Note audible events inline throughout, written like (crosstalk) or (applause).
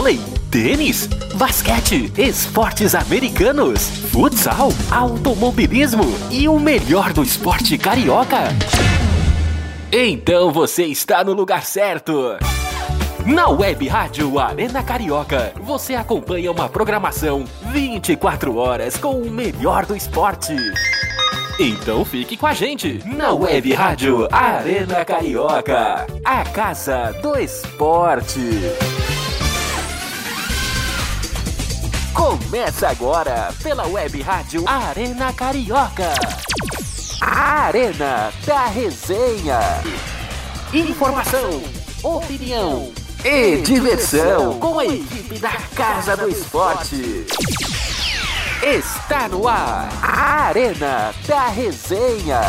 vôlei, tênis, basquete, esportes americanos, futsal, automobilismo e o melhor do esporte carioca. Então você está no lugar certo. Na Web Rádio Arena Carioca, você acompanha uma programação 24 horas com o melhor do esporte. Então fique com a gente na Web Rádio Arena Carioca, a casa do esporte. Começa agora pela Web Rádio Arena Carioca. A Arena da Resenha. Informação, opinião e diversão com a equipe da Casa do Esporte. Está no ar a Arena da Resenha.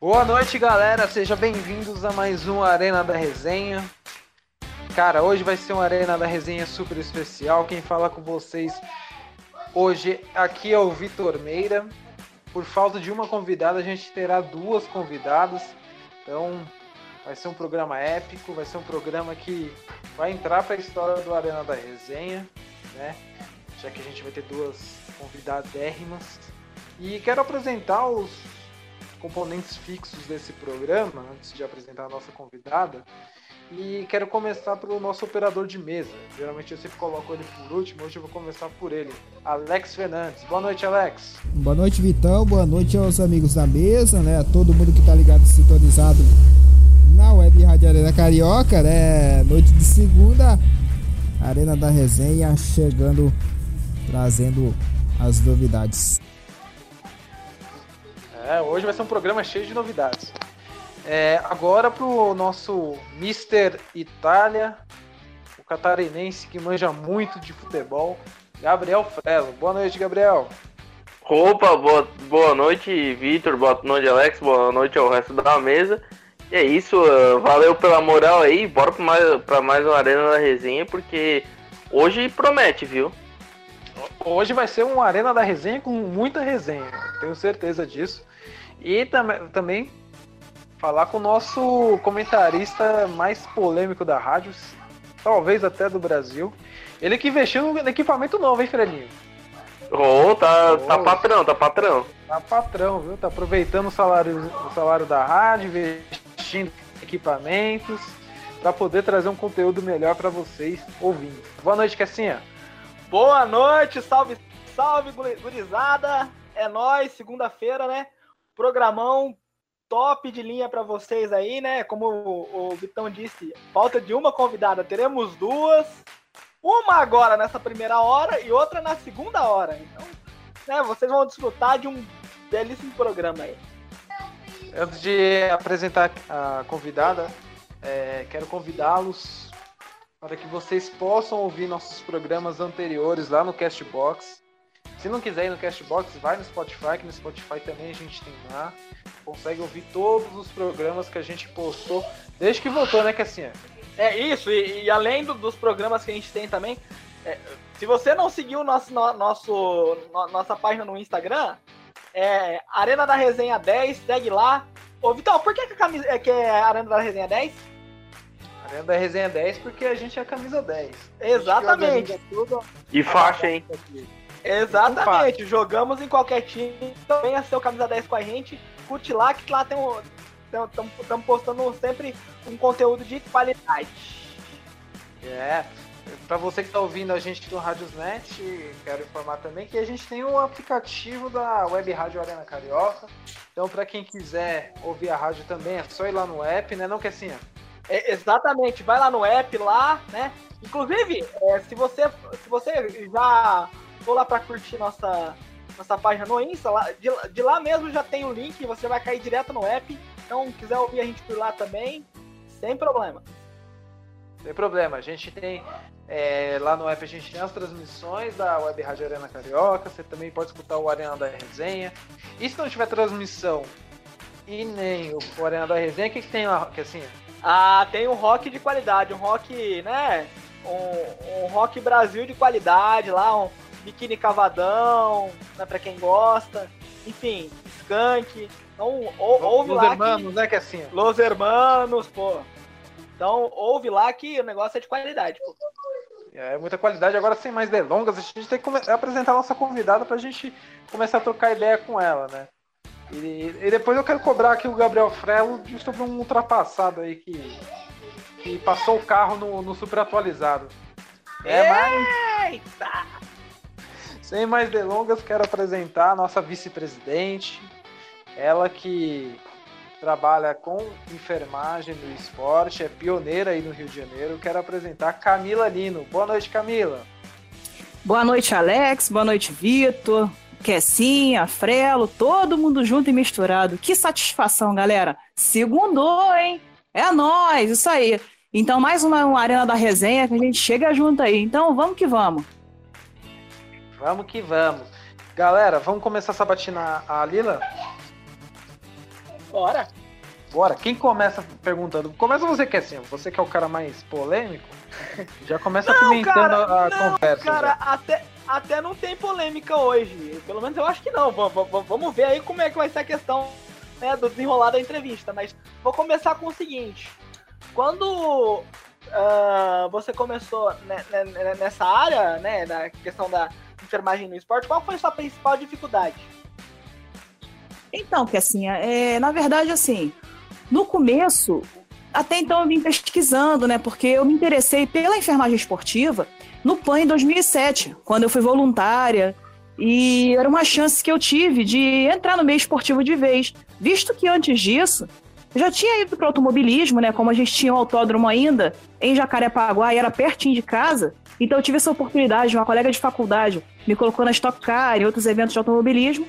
Boa noite, galera. Sejam bem-vindos a mais um Arena da Resenha. Cara, hoje vai ser uma Arena da Resenha super especial. Quem fala com vocês hoje aqui é o Vitor Meira. Por falta de uma convidada, a gente terá duas convidadas. Então, vai ser um programa épico, vai ser um programa que vai entrar para a história do Arena da Resenha, né? Já que a gente vai ter duas convidadérrimas. E quero apresentar os componentes fixos desse programa, antes de apresentar a nossa convidada. E quero começar pelo nosso operador de mesa. Geralmente eu sempre coloco ele por último, hoje eu vou começar por ele. Alex Fernandes. Boa noite, Alex. Boa noite, Vitão. Boa noite aos amigos da mesa, né? A todo mundo que tá ligado sintonizado na Web Rádio Arena Carioca, né? Noite de segunda, Arena da Resenha chegando, trazendo as novidades. É, hoje vai ser um programa cheio de novidades. É, agora pro nosso Mister Itália, o catarinense que manja muito de futebol, Gabriel Frelo. Boa noite, Gabriel. Opa, boa, boa noite, Vitor, boa noite, Alex, boa noite ao resto da mesa. E é isso, uh, valeu pela moral aí, bora pra mais, pra mais uma Arena da Resenha, porque hoje promete, viu? Hoje vai ser uma Arena da Resenha com muita resenha, tenho certeza disso. E tam também falar com o nosso comentarista mais polêmico da rádio, talvez até do Brasil. Ele que investiu no equipamento novo, hein, Frelinho? Oh, tá, oh, tá patrão, tá patrão. Tá patrão, viu? Tá aproveitando o salário, o salário da rádio, investindo em equipamentos, para poder trazer um conteúdo melhor para vocês ouvindo. Boa noite, Cassinha. Boa noite, salve, salve, gurizada. É nós, segunda-feira, né? Programão top de linha para vocês aí, né? Como o, Vitão disse, falta de uma convidada, teremos duas. Uma agora nessa primeira hora e outra na segunda hora. Então, né, vocês vão desfrutar de um belíssimo programa aí. Antes de apresentar a convidada, é, quero convidá-los para que vocês possam ouvir nossos programas anteriores lá no Castbox. Se não quiser ir no Castbox, vai no Spotify, que no Spotify também a gente tem lá consegue ouvir todos os programas que a gente postou desde que voltou, né, Cassinha? É isso, e, e além do, dos programas que a gente tem também, é, se você não seguiu nosso, no, nosso, no, nossa página no Instagram, é Arena da Resenha 10, segue lá. Ô, Vital, por que, que, a camisa, é, que é Arena da Resenha 10? Arena da Resenha 10 porque a gente é a camisa 10. Exatamente. E faixa, hein? Exatamente, jogamos em qualquer time, então venha ser o camisa 10 com a gente curte lá, que lá tem um. Estamos postando sempre um conteúdo de qualidade. É. Para você que está ouvindo a gente do Radiosnet, quero informar também que a gente tem um aplicativo da Web Rádio Arena Carioca. Então, para quem quiser ouvir a rádio também, é só ir lá no app, né, não, Kessinha? É, exatamente, vai lá no app lá, né? Inclusive, é, se você se você já for lá para curtir nossa nossa página no Insta. Lá, de, de, lá mesmo já tem o link, você vai cair direto no app. Então, quiser ouvir a gente por lá também, sem problema. Sem problema. A gente tem é, lá no app a gente tem as transmissões da Web Rádio Arena Carioca. Você também pode escutar o Arena da Resenha. E se não tiver transmissão e nem o Arena da Resenha, o que, que tem lá, que assim? Ah, tem um rock de qualidade, um rock, né? Um, um rock Brasil de qualidade lá, um, biquíni cavadão, né, para quem gosta. Enfim, Skank. Então, ou, ouve Los lá. hermanos, que... né, que é assim. Los Hermanos, pô. Então, ouve lá que o negócio é de qualidade, pô. É muita qualidade. Agora, sem mais delongas, a gente tem que apresentar a nossa convidada pra gente começar a trocar ideia com ela, né? E, e depois eu quero cobrar aqui o Gabriel Frelo sobre um ultrapassado aí que, que passou o carro no, no super atualizado. É, mas... Eita! Sem mais delongas, quero apresentar a nossa vice-presidente, ela que trabalha com enfermagem no esporte, é pioneira aí no Rio de Janeiro. Quero apresentar Camila Lino. Boa noite, Camila. Boa noite, Alex. Boa noite, Vitor. Kessinha, Frelo, todo mundo junto e misturado. Que satisfação, galera. Segundou, hein? É nós, isso aí. Então, mais uma, uma Arena da Resenha que a gente chega junto aí. Então, vamos que vamos. Vamos que vamos. Galera, vamos começar a sabatinar a Lila? Bora. Bora. Quem começa perguntando? Começa você, Kessinha. Você que é o cara mais polêmico. Já começa Não, pimentando cara, a não, conversa. Cara, já. até, até não tem polêmica hoje. Pelo menos eu acho que não. Vamos ver aí como é que vai ser a questão né, do desenrolar da entrevista. Mas vou começar com o seguinte. Quando ah, você começou ne- ne- ne- nessa área, né, na questão da enfermagem no esporte, qual foi a sua principal dificuldade? Então, Kessinha, é, na verdade, assim, no começo, até então eu vim pesquisando, né? Porque eu me interessei pela enfermagem esportiva no PAN em 2007, quando eu fui voluntária. E era uma chance que eu tive de entrar no meio esportivo de vez, visto que antes disso já tinha ido para automobilismo, né? Como a gente tinha um autódromo ainda em Jacarepaguá e era pertinho de casa, então eu tive essa oportunidade. Uma colega de faculdade me colocou na Stock Car e outros eventos de automobilismo.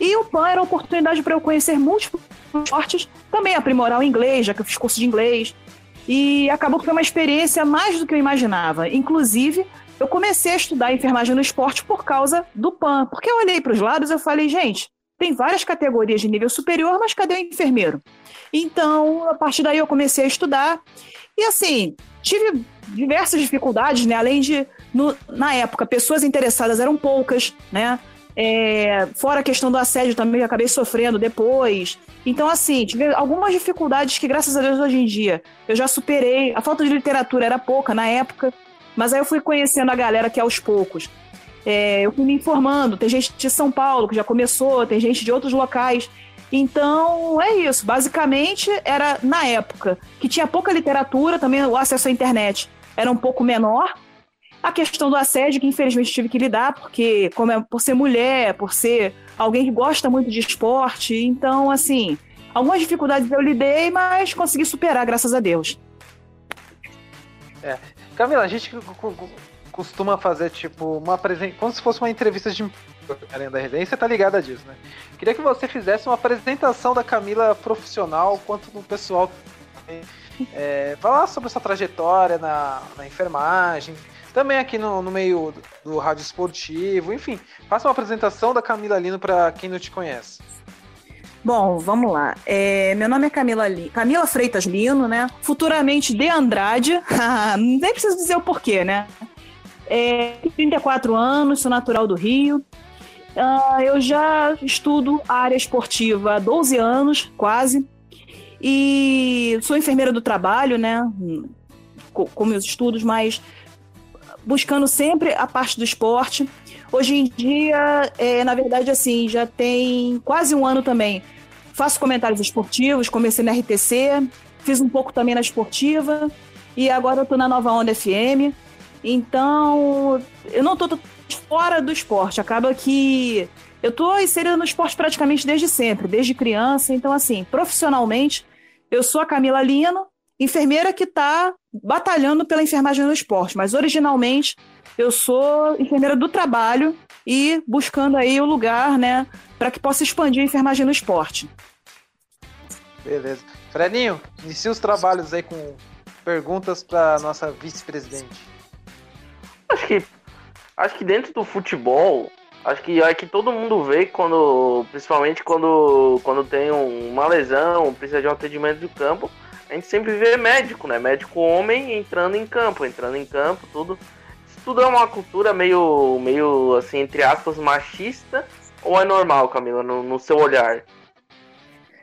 E o PAN era uma oportunidade para eu conhecer múltiplos esportes, também aprimorar o inglês, já que eu fiz curso de inglês. E acabou que foi uma experiência mais do que eu imaginava. Inclusive, eu comecei a estudar enfermagem no esporte por causa do PAN. Porque eu olhei para os lados e falei, gente, tem várias categorias de nível superior, mas cadê o enfermeiro? Então, a partir daí eu comecei a estudar. E assim, tive diversas dificuldades, né? Além de, no- na época, pessoas interessadas eram poucas, né? É, fora a questão do assédio também, eu acabei sofrendo depois. Então, assim, tive algumas dificuldades que, graças a Deus, hoje em dia eu já superei. A falta de literatura era pouca na época, mas aí eu fui conhecendo a galera que aos poucos. É, eu fui me informando. Tem gente de São Paulo que já começou, tem gente de outros locais. Então, é isso. Basicamente, era na época que tinha pouca literatura, também o acesso à internet era um pouco menor. A questão do assédio, que infelizmente tive que lidar, porque como é, por ser mulher, por ser alguém que gosta muito de esporte, então, assim, algumas dificuldades eu lidei, mas consegui superar, graças a Deus. Camila, a gente costuma fazer, tipo, uma apresentação. Como se fosse uma entrevista de além da resenha, você tá ligada disso, né? Queria que você fizesse uma apresentação da Camila profissional, quanto no pessoal. É, falar sobre essa trajetória na, na enfermagem, também aqui no, no meio do rádio esportivo, enfim, faça uma apresentação da Camila Lino para quem não te conhece. Bom, vamos lá. É, meu nome é Camila, Li- Camila Freitas Lino, né? Futuramente de Andrade. (laughs) Nem preciso dizer o porquê, né? É, tenho 34 anos, sou natural do Rio. Ah, eu já estudo a área esportiva há 12 anos, quase. E sou enfermeira do trabalho, né? Co- Com meus estudos, mas buscando sempre a parte do esporte. Hoje em dia, é, na verdade, assim, já tem quase um ano também. Faço comentários esportivos, comecei na RTC, fiz um pouco também na esportiva, e agora eu tô na Nova Onda FM. Então, eu não tô fora do esporte. Acaba que eu tô inserida no esporte praticamente desde sempre, desde criança. Então, assim, profissionalmente, eu sou a Camila Lino, enfermeira que tá batalhando pela enfermagem no esporte, mas originalmente eu sou enfermeira do trabalho e buscando aí o lugar, né, para que possa expandir a enfermagem no esporte. Beleza. Freninho, inicia os trabalhos aí com perguntas para nossa vice-presidente. Acho que, acho que dentro do futebol, acho que é que todo mundo vê quando, principalmente quando, quando tem um- uma lesão, precisa de um atendimento de campo, a gente sempre vê médico, né? Médico homem entrando em campo, entrando em campo, tudo. Isso tudo é uma cultura meio, meio assim, entre aspas, machista, ou é normal, Camila, no, no seu olhar?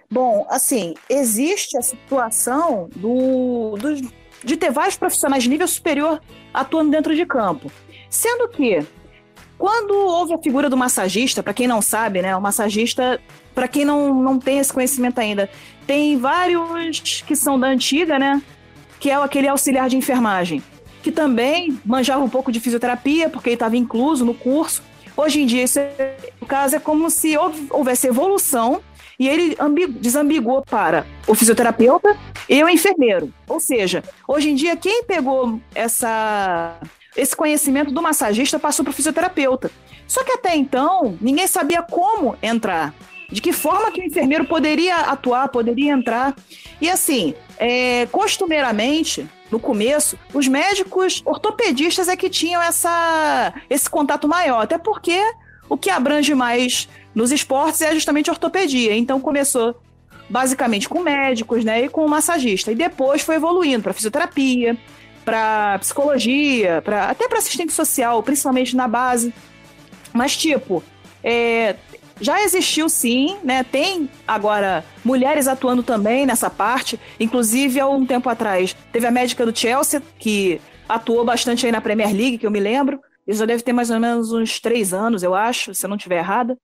Bom, assim, existe a situação do, do, de ter vários profissionais de nível superior atuando dentro de campo. Sendo que, quando houve a figura do massagista, para quem não sabe, né, o massagista, para quem não, não tem esse conhecimento ainda, tem vários que são da antiga, né, que é aquele auxiliar de enfermagem, que também manjava um pouco de fisioterapia, porque ele estava incluso no curso. Hoje em dia, esse o caso é como se houvesse evolução e ele desambigou para o fisioterapeuta e o enfermeiro. Ou seja, hoje em dia, quem pegou essa, esse conhecimento do massagista passou para o fisioterapeuta. Só que até então, ninguém sabia como entrar. De que forma que o enfermeiro poderia atuar, poderia entrar. E assim, é, costumeiramente, no começo, os médicos ortopedistas é que tinham essa, esse contato maior, até porque o que abrange mais nos esportes é justamente a ortopedia. Então começou basicamente com médicos, né, e com massagista, e depois foi evoluindo para fisioterapia, para psicologia, para até para assistente social, principalmente na base. Mas tipo, é, já existiu sim, né? Tem agora mulheres atuando também nessa parte. Inclusive, há um tempo atrás, teve a médica do Chelsea, que atuou bastante aí na Premier League, que eu me lembro. Isso já deve ter mais ou menos uns três anos, eu acho, se eu não estiver errada.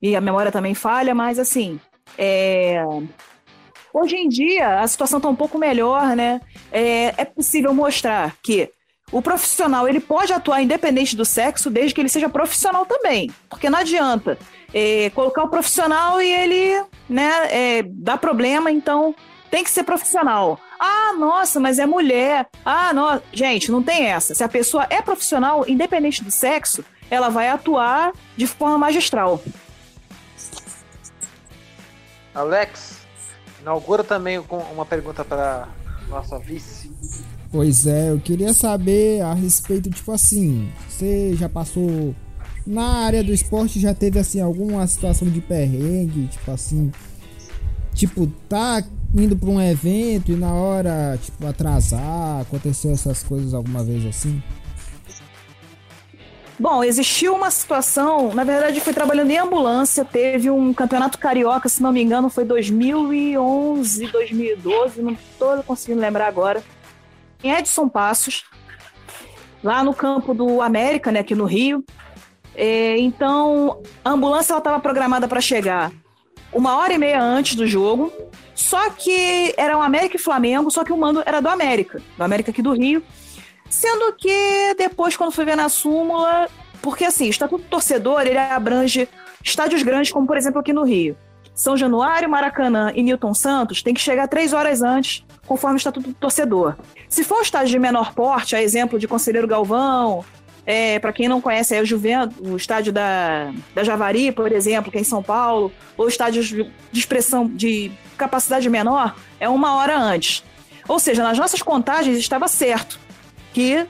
E a memória também falha, mas assim. É... Hoje em dia, a situação está um pouco melhor, né? É, é possível mostrar que o profissional ele pode atuar independente do sexo, desde que ele seja profissional também. Porque não adianta é, colocar o profissional e ele né, é, dá problema, então tem que ser profissional. Ah, nossa, mas é mulher. Ah, não. Gente, não tem essa. Se a pessoa é profissional, independente do sexo, ela vai atuar de forma magistral. Alex, inaugura também com uma pergunta para nossa vice. Pois é, eu queria saber a respeito, tipo assim, você já passou na área do esporte já teve assim alguma situação de perrengue, tipo assim, tipo tá indo para um evento e na hora tipo atrasar, aconteceu essas coisas alguma vez assim? Bom, existiu uma situação, na verdade foi trabalhando em ambulância, teve um campeonato carioca, se não me engano, foi 2011, 2012, não estou conseguindo lembrar agora. Em Edson Passos, lá no campo do América, né, aqui no Rio. É, então, a ambulância estava programada para chegar uma hora e meia antes do jogo. Só que era o América e Flamengo, só que o mando era do América, do América aqui do Rio. Sendo que depois, quando fui ver na súmula, porque assim, o Estatuto Torcedor ele abrange estádios grandes, como por exemplo aqui no Rio. São Januário, Maracanã e Newton Santos tem que chegar três horas antes, conforme o Estatuto do Torcedor. Se for um estádio de menor porte, a exemplo de Conselheiro Galvão, é, para quem não conhece, é o Juventus, o estádio da, da Javari, por exemplo, que é em São Paulo, ou estádios de expressão de capacidade menor, é uma hora antes. Ou seja, nas nossas contagens estava certo que,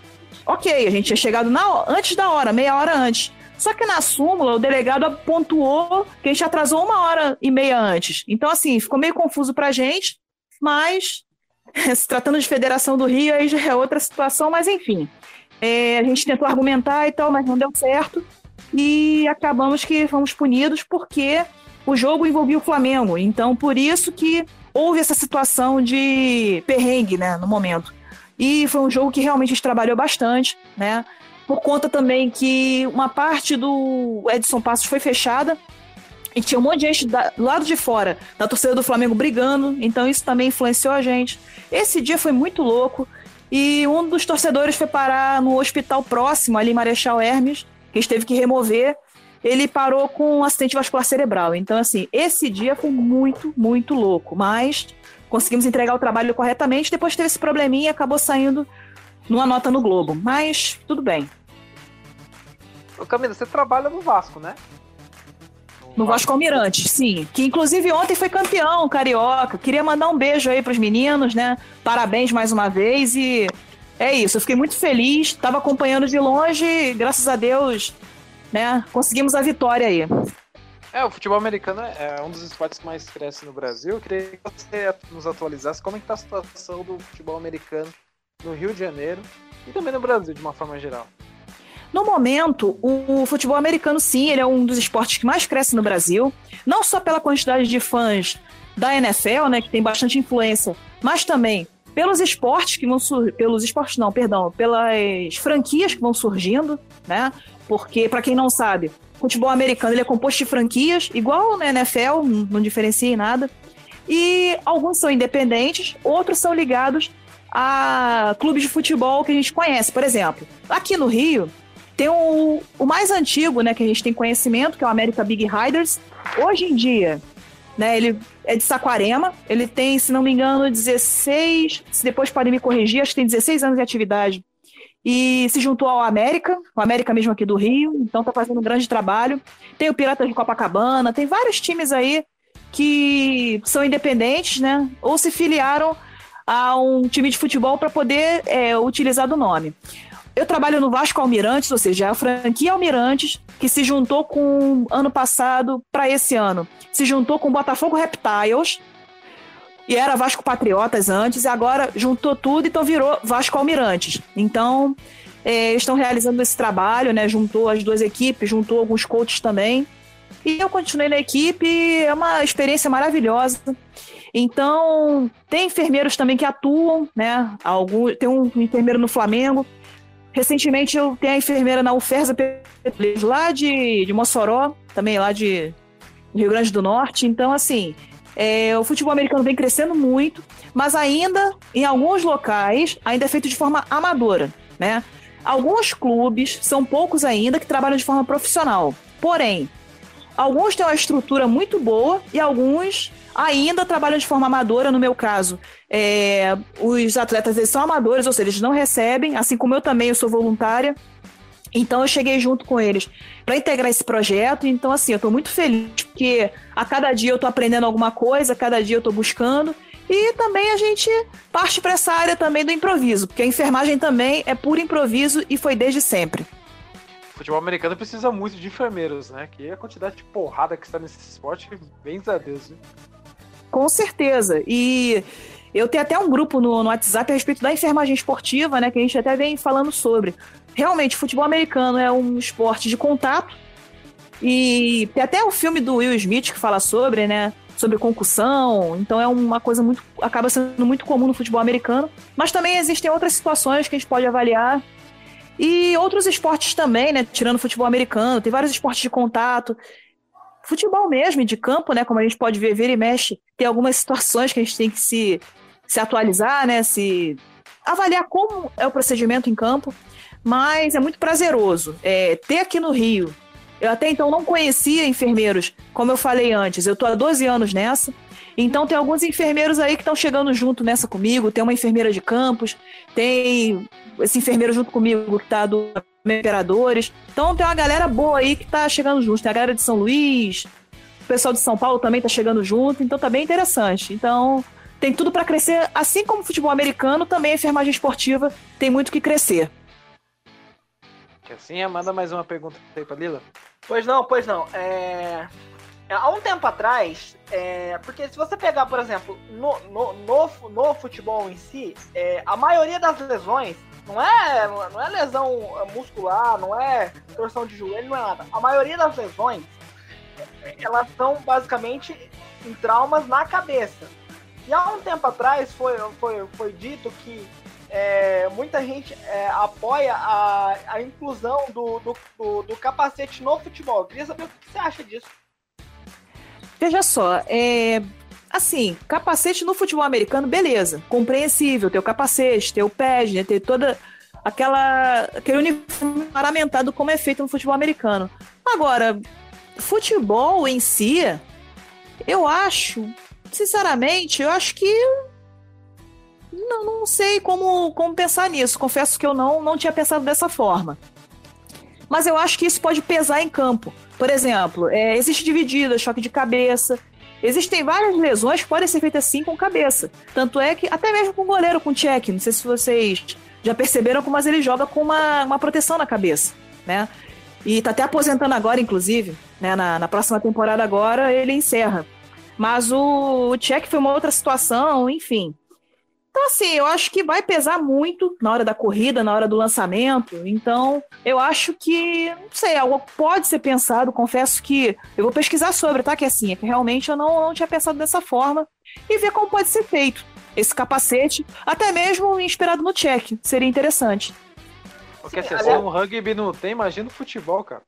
ok, a gente tinha chegado na, antes da hora, meia hora antes. Só que na súmula, o delegado pontuou que a gente atrasou uma hora e meia antes. Então, assim, ficou meio confuso para a gente, mas (laughs) se tratando de Federação do Rio, aí já é outra situação, mas enfim. É, a gente tentou argumentar e tal, mas não deu certo. E acabamos que fomos punidos porque o jogo envolvia o Flamengo. Então, por isso que houve essa situação de perrengue, né, no momento. E foi um jogo que realmente a gente trabalhou bastante, né? Por conta também que uma parte do Edson Passos foi fechada e tinha um monte de gente do lado de fora da torcida do Flamengo brigando, então isso também influenciou a gente. Esse dia foi muito louco. E um dos torcedores foi parar no hospital próximo, ali em Marechal Hermes, que a gente teve que remover. Ele parou com um acidente vascular cerebral. Então, assim, esse dia foi muito, muito louco. Mas conseguimos entregar o trabalho corretamente. Depois teve esse probleminha e acabou saindo numa nota no Globo. Mas tudo bem. Ô Camila, você trabalha no Vasco, né? No Vasco Almirante, sim. Que inclusive ontem foi campeão carioca. Queria mandar um beijo aí pros meninos, né? Parabéns mais uma vez e é isso. Eu fiquei muito feliz. Tava acompanhando de longe e, graças a Deus, né? Conseguimos a vitória aí. É, o futebol americano é um dos esportes que mais cresce no Brasil. Eu queria que você nos atualizasse como é que tá a situação do futebol americano no Rio de Janeiro e também no Brasil, de uma forma geral. No momento, o futebol americano, sim, ele é um dos esportes que mais cresce no Brasil, não só pela quantidade de fãs da NFL, né, que tem bastante influência, mas também pelos esportes que vão pelos esportes não, perdão, pelas franquias que vão surgindo, né? Porque para quem não sabe, futebol americano ele é composto de franquias, igual na NFL, não diferencia em nada. E alguns são independentes, outros são ligados a clubes de futebol que a gente conhece. Por exemplo, aqui no Rio, tem o, o mais antigo, né, que a gente tem conhecimento, que é o América Big Riders. Hoje em dia, né, ele é de Saquarema, ele tem, se não me engano, 16, se depois podem me corrigir, acho que tem 16 anos de atividade. E se juntou ao América, o América mesmo aqui do Rio, então está fazendo um grande trabalho. Tem o Piratas de Copacabana, tem vários times aí que são independentes, né, ou se filiaram a um time de futebol para poder é, utilizar do nome. Eu trabalho no Vasco Almirantes, ou seja, é a franquia Almirantes, que se juntou com ano passado para esse ano. Se juntou com o Botafogo Reptiles, e era Vasco Patriotas antes, e agora juntou tudo, então virou Vasco Almirantes. Então, é, estão realizando esse trabalho, né? Juntou as duas equipes, juntou alguns coaches também. E eu continuei na equipe, é uma experiência maravilhosa. Então, tem enfermeiros também que atuam, né? Algum, tem um enfermeiro no Flamengo Recentemente eu tenho a enfermeira na UFERSA lá de, de Mossoró, também lá de Rio Grande do Norte. Então, assim, é, o futebol americano vem crescendo muito, mas ainda, em alguns locais, ainda é feito de forma amadora, né? Alguns clubes, são poucos ainda, que trabalham de forma profissional. Porém, alguns têm uma estrutura muito boa e alguns ainda trabalham de forma amadora, no meu caso. É, os atletas eles são amadores, ou seja, eles não recebem, assim como eu também, eu sou voluntária. Então eu cheguei junto com eles para integrar esse projeto. Então, assim, eu estou muito feliz porque a cada dia eu estou aprendendo alguma coisa, a cada dia eu estou buscando. E também a gente parte para essa área também do improviso, porque a enfermagem também é puro improviso e foi desde sempre. O futebol americano precisa muito de enfermeiros, né? Que a quantidade de porrada que está nesse esporte, bem a Deus. Viu? Com certeza. E eu tenho até um grupo no, no, WhatsApp a respeito da enfermagem esportiva, né? Que a gente até vem falando sobre. Realmente, futebol americano é um esporte de contato. E tem até o filme do Will Smith que fala sobre, né? Sobre concussão. Então é uma coisa muito. acaba sendo muito comum no futebol americano. Mas também existem outras situações que a gente pode avaliar. E outros esportes também, né? Tirando o futebol americano, tem vários esportes de contato futebol mesmo, de campo, né? Como a gente pode ver, e mexe, tem algumas situações que a gente tem que se, se atualizar, né? Se avaliar como é o procedimento em campo. Mas é muito prazeroso. É, ter aqui no Rio, eu até então não conhecia enfermeiros, como eu falei antes, eu tô há 12 anos nessa. Então tem alguns enfermeiros aí que estão chegando junto nessa comigo. Tem uma enfermeira de campus, tem esse enfermeiro junto comigo que tá do Imperadores. Então tem uma galera boa aí que tá chegando junto. Tem a galera de São Luís, o pessoal de São Paulo também tá chegando junto, então tá bem interessante. Então tem tudo para crescer, assim como o futebol americano, também a enfermagem esportiva tem muito que crescer. Assim, manda mais uma pergunta aí pra Lila. Pois não, pois não. É... Há um tempo atrás, é... porque se você pegar, por exemplo, no, no, no, no futebol em si, é... a maioria das lesões não é, não é lesão muscular, não é torção de joelho, não é nada. A maioria das lesões, elas são basicamente em traumas na cabeça. E há um tempo atrás foi, foi, foi dito que é, muita gente é, apoia a, a inclusão do, do, do, do, capacete no futebol. Eu queria saber o que você acha disso. Veja só, é, Assim, capacete no futebol americano, beleza. Compreensível, ter o capacete, ter o pad, né, ter toda aquela aquele uniforme paramentado como é feito no futebol americano. Agora, futebol em si, eu acho, sinceramente, eu acho que não, não sei como, como pensar nisso. Confesso que eu não, não tinha pensado dessa forma. Mas eu acho que isso pode pesar em campo. Por exemplo, é, existe dividida, choque de cabeça, Existem várias lesões que podem ser feitas assim com cabeça. Tanto é que, até mesmo com o goleiro, com o check, não sei se vocês já perceberam como ele joga com uma, uma proteção na cabeça, né? E tá até aposentando agora, inclusive, né? Na, na próxima temporada agora ele encerra. Mas o, o check foi uma outra situação, enfim. Então, assim, eu acho que vai pesar muito na hora da corrida, na hora do lançamento. Então, eu acho que, não sei, algo pode ser pensado. Confesso que eu vou pesquisar sobre, tá? Que assim, é que realmente eu não, não tinha pensado dessa forma. E ver como pode ser feito esse capacete, até mesmo inspirado no check. Seria interessante. Porque Sim, se um rugby não tem, imagina o futebol, cara.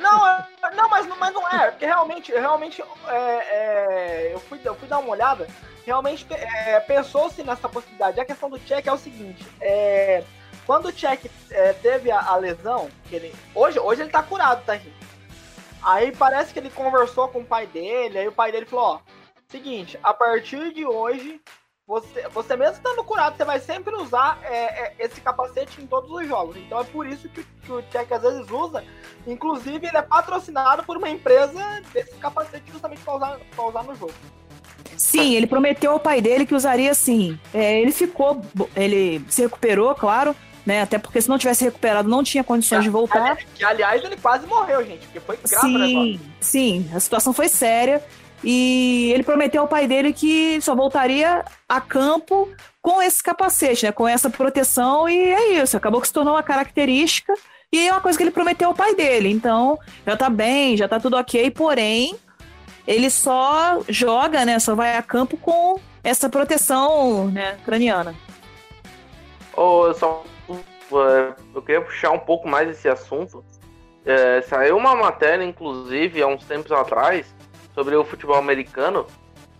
Não, não, mas, mas não é, porque realmente, realmente é, é, eu, fui, eu fui dar uma olhada realmente é, pensou-se nessa possibilidade. A questão do Check é o seguinte: é, quando o Check é, teve a, a, lesão, ele, hoje, hoje ele tá curado, tá, gente? Aí parece que ele conversou com o pai dele, aí o pai dele falou: ó, seguinte, a partir de hoje, você, você mesmo estando curado, você vai sempre usar é, é, esse capacete em todos os jogos. Então é por isso que, que o Check às vezes usa. Inclusive, ele é patrocinado por uma empresa desse capacete justamente para usar, pra usar no jogo. Sim, ele prometeu ao pai dele que usaria sim. É, ele ficou, ele se recuperou, claro, né? Até porque se não tivesse recuperado, não tinha condições que, de voltar. Que, aliás, ele quase morreu, gente, porque foi grave sim, Sim, a situação foi séria. E ele prometeu ao pai dele que só voltaria a campo com esse capacete, né? Com essa proteção, e é isso. Acabou que se tornou uma característica. E é uma coisa que ele prometeu ao pai dele. Então, já tá bem, já tá tudo ok, porém, ele só joga, né? Só vai a campo com essa proteção né, craniana. Oh, só, uh, eu queria puxar um pouco mais esse assunto. É, saiu uma matéria, inclusive, há uns tempos atrás, sobre o futebol americano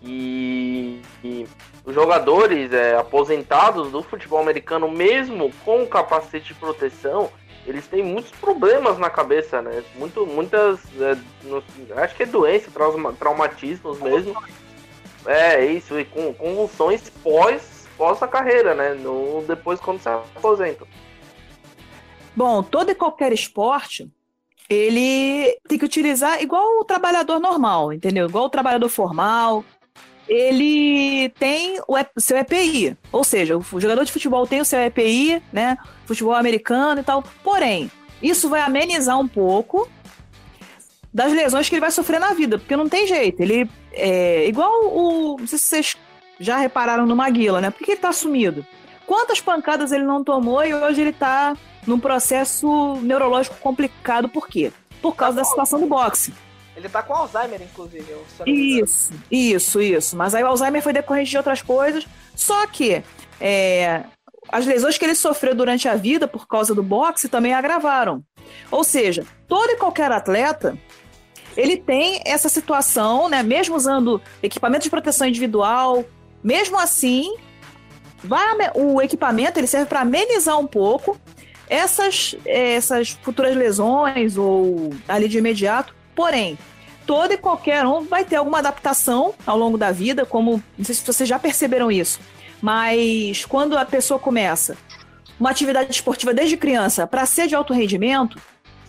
e, e os jogadores é, aposentados do futebol americano, mesmo com capacete de proteção, eles têm muitos problemas na cabeça, né? Muito, muitas. É, no, acho que é doença, trauma, traumatismos mesmo. É, isso, e com convulsões pós, pós a carreira, né? No, depois quando se aposenta. Bom, todo e qualquer esporte, ele tem que utilizar igual o trabalhador normal, entendeu? Igual o trabalhador formal, ele tem o seu EPI. Ou seja, o jogador de futebol tem o seu EPI, né? Futebol americano e tal. Porém, isso vai amenizar um pouco das lesões que ele vai sofrer na vida, porque não tem jeito. Ele é igual o. Não sei se vocês já repararam no Maguila, né? Por que ele tá sumido? Quantas pancadas ele não tomou e hoje ele tá num processo neurológico complicado, por quê? Por causa da situação do boxe. Ele tá com Alzheimer, inclusive. Isso, isso, isso. Mas aí o Alzheimer foi decorrente de outras coisas. Só que é, as lesões que ele sofreu durante a vida por causa do boxe também agravaram. Ou seja, todo e qualquer atleta ele tem essa situação, né? Mesmo usando equipamento de proteção individual, mesmo assim, vai, o equipamento ele serve para amenizar um pouco essas, essas futuras lesões ou ali de imediato Porém, todo e qualquer um vai ter alguma adaptação ao longo da vida, como não sei se vocês já perceberam isso, mas quando a pessoa começa uma atividade esportiva desde criança para ser de alto rendimento,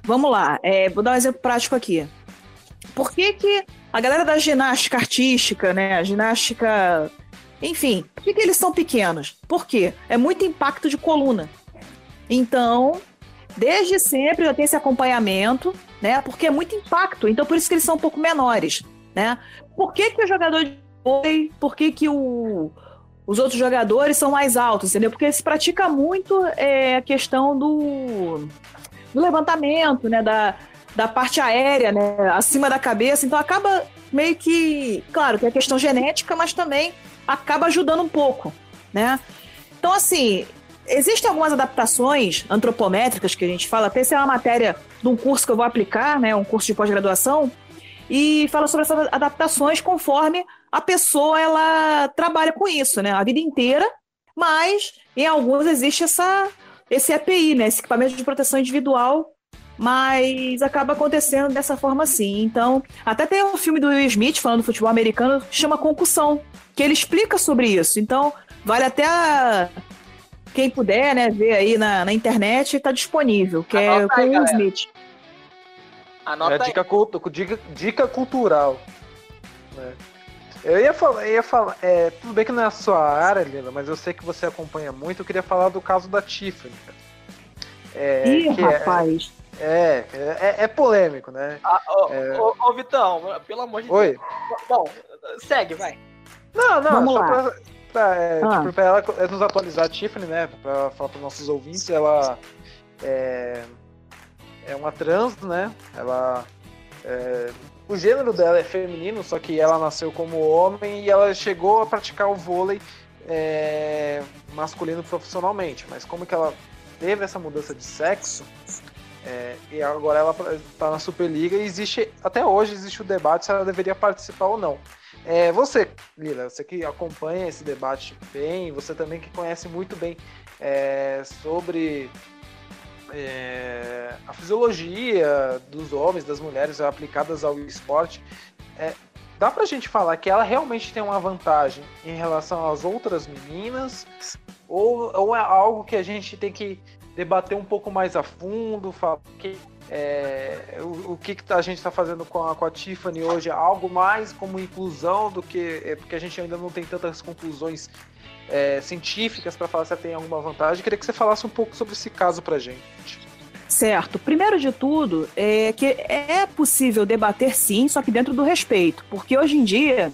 vamos lá, é, vou dar um exemplo prático aqui. Por que, que a galera da ginástica artística, né, a ginástica, enfim, por que, que eles são pequenos? Por quê? É muito impacto de coluna. Então, desde sempre já tem esse acompanhamento né? Porque é muito impacto, então por isso que eles são um pouco menores, né? Por que, que o jogador de vôlei, por que, que o, os outros jogadores são mais altos, entendeu? Porque se pratica muito é, a questão do, do levantamento, né? Da, da parte aérea, né? Acima da cabeça, então acaba meio que, claro, que é questão genética, mas também acaba ajudando um pouco, né? Então, assim, Existem algumas adaptações antropométricas que a gente fala, até se é uma matéria de um curso que eu vou aplicar, né, um curso de pós-graduação, e fala sobre essas adaptações conforme a pessoa ela trabalha com isso, né, a vida inteira, mas em alguns existe essa esse EPI, né, esse equipamento de proteção individual, mas acaba acontecendo dessa forma assim. Então, até tem um filme do Will Smith falando do futebol americano que chama Concussão, que ele explica sobre isso. Então, vale até a, quem puder, né, ver aí na, na internet, está disponível, que é Anota é com o Smith. Anota é dica, dica, dica cultural. Né? Eu ia falar, eu ia falar é, tudo bem que não é a sua área, Lila, mas eu sei que você acompanha muito. Eu queria falar do caso da Tiffany. É, Ih, é- rapaz. É, é, é, polêmico, né? Ah, ô, é... ô, ô, Vitão, pelo amor de Oi? Deus. Bom, segue, vai. Não, não, Vamos só lá. Pra pra, é, Ah. tipo, pra ela é, nos atualizar a Tiffany, né? Pra falar para nossos ouvintes, ela é, é uma trans, né? Ela. é, o gênero dela é feminino, só que ela nasceu como homem e ela chegou a praticar o vôlei é, masculino profissionalmente. Mas como que ela teve essa mudança de sexo, é, e agora ela está na Superliga e existe, até hoje existe o debate se ela deveria participar ou não. É, você, Lila, você que acompanha esse debate bem, você também que conhece muito bem é, sobre é, a fisiologia dos homens, das mulheres aplicadas ao esporte, é, dá pra gente falar que ela realmente tem uma vantagem em relação às outras meninas? Ou, ou é algo que a gente tem que debater um pouco mais a fundo, falar que é, o, o que, que a gente está fazendo com a, com a Tiffany hoje algo mais como inclusão do que. É, porque a gente ainda não tem tantas conclusões é, científicas para falar se ela tem alguma vantagem. Queria que você falasse um pouco sobre esse caso para gente. Certo. Primeiro de tudo, é que é possível debater sim, só que dentro do respeito. Porque hoje em dia,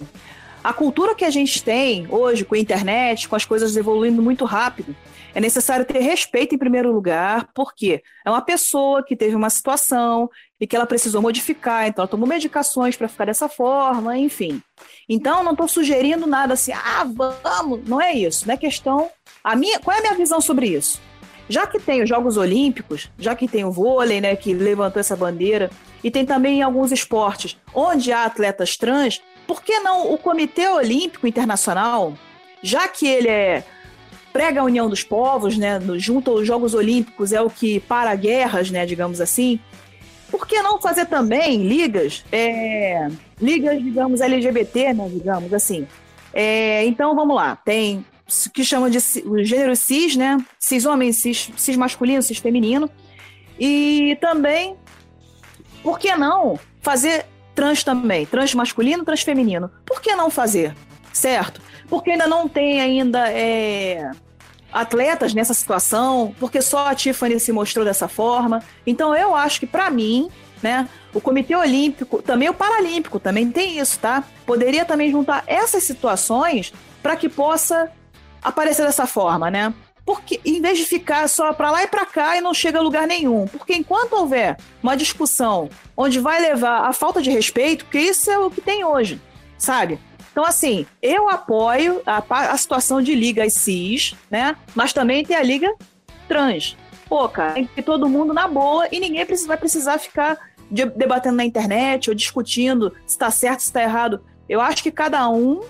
a cultura que a gente tem hoje com a internet, com as coisas evoluindo muito rápido, é necessário ter respeito em primeiro lugar, porque é uma pessoa que teve uma situação e que ela precisou modificar, então ela tomou medicações para ficar dessa forma, enfim. Então, não estou sugerindo nada assim, ah, vamos, não é isso, não é questão. A minha, qual é a minha visão sobre isso? Já que tem os Jogos Olímpicos, já que tem o vôlei, né, que levantou essa bandeira, e tem também alguns esportes onde há atletas trans, por que não o Comitê Olímpico Internacional, já que ele é prega a união dos povos, né, junto aos Jogos Olímpicos é o que para guerras, né, digamos assim, por que não fazer também ligas, é, ligas, digamos, LGBT, né, digamos assim. É, então, vamos lá, tem o que chama de o gênero cis, né, cis homem, cis, cis masculino, cis feminino, e também, por que não fazer trans também, trans masculino, trans feminino? Por que não fazer, certo? Porque ainda não tem ainda é, atletas nessa situação, porque só a Tiffany se mostrou dessa forma. Então eu acho que para mim, né, o Comitê Olímpico, também o Paralímpico, também tem isso, tá? Poderia também juntar essas situações para que possa aparecer dessa forma, né? Porque em vez de ficar só para lá e para cá e não chega a lugar nenhum, porque enquanto houver uma discussão onde vai levar a falta de respeito, porque isso é o que tem hoje, sabe? Então, assim, eu apoio a, a situação de ligas cis, né? Mas também tem a liga trans. Pô, cara, tem que ter todo mundo na boa e ninguém precisa, vai precisar ficar de, debatendo na internet ou discutindo se está certo, se está errado. Eu acho que cada um,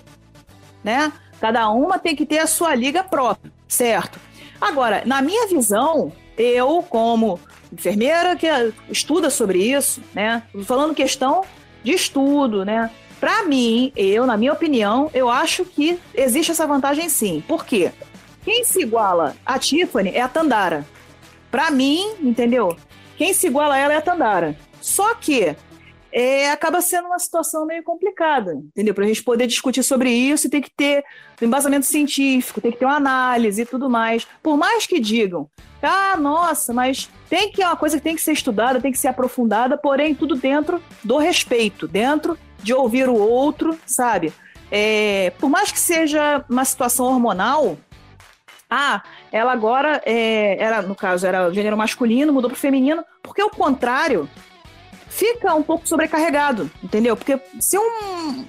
né? Cada uma tem que ter a sua liga própria, certo? Agora, na minha visão, eu, como enfermeira que estuda sobre isso, né? Falando questão de estudo, né? Para mim, eu, na minha opinião, eu acho que existe essa vantagem sim. Por quê? Quem se iguala a Tiffany é a Tandara. Para mim, entendeu? Quem se iguala a ela é a Tandara. Só que é, acaba sendo uma situação meio complicada, entendeu? Para a gente poder discutir sobre isso, tem que ter um embasamento científico, tem que ter uma análise e tudo mais. Por mais que digam, ah, nossa, mas tem que é uma coisa que tem que ser estudada, tem que ser aprofundada, porém tudo dentro do respeito, dentro de ouvir o outro, sabe? É, por mais que seja uma situação hormonal, ah, ela agora é, era, no caso, era gênero masculino, mudou para feminino, porque o contrário fica um pouco sobrecarregado, entendeu? Porque se um,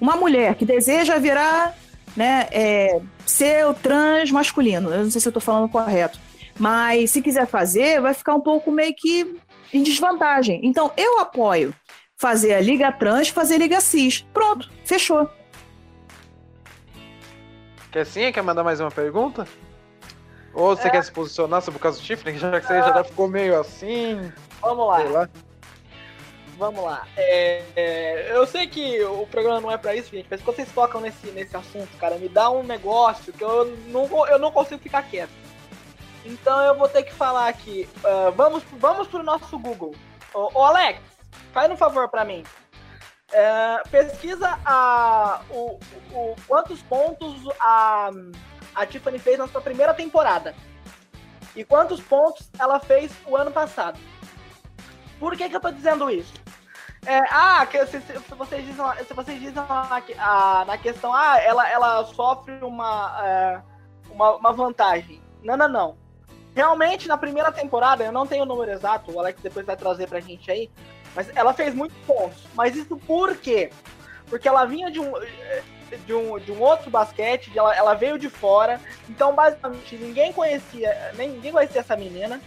uma mulher que deseja virar, né, é, ser o trans masculino, eu não sei se eu tô falando correto, mas se quiser fazer, vai ficar um pouco meio que em desvantagem. Então, eu apoio fazer a liga trans, fazer a liga cis. Pronto, fechou. Quer sim? Quer mandar mais uma pergunta? Ou você É. quer se posicionar sobre o caso do Tiffany? Já que você já ficou meio assim, Vamos lá. sei lá. Vamos lá. É, é, eu sei que o programa não é pra isso, gente, mas quando vocês tocam nesse, nesse assunto, cara, me dá um negócio que eu não, eu não consigo ficar quieto. Então eu vou ter que falar aqui. ah, vamos, vamos pro nosso Google. Ô, ô, Alex, faz um favor pra mim. É, pesquisa a, o, o- quantos pontos a, a Tiffany fez na sua primeira temporada. E quantos pontos ela fez o ano passado. Por que, que eu tô dizendo isso? É, ah, se, se, se vocês dizem, se vocês dizem na, ah, na questão, ah, ela, ela sofre uma, é, uma, uma vantagem. Não, não, não. Realmente, na primeira temporada, eu não tenho o número exato, o Alex depois vai trazer pra gente aí, mas ela fez muitos pontos. Mas isso por quê? Porque ela vinha de um, de um, de um outro basquete, ela, ela veio de fora, então basicamente ninguém conhecia, ninguém conhecia essa menina,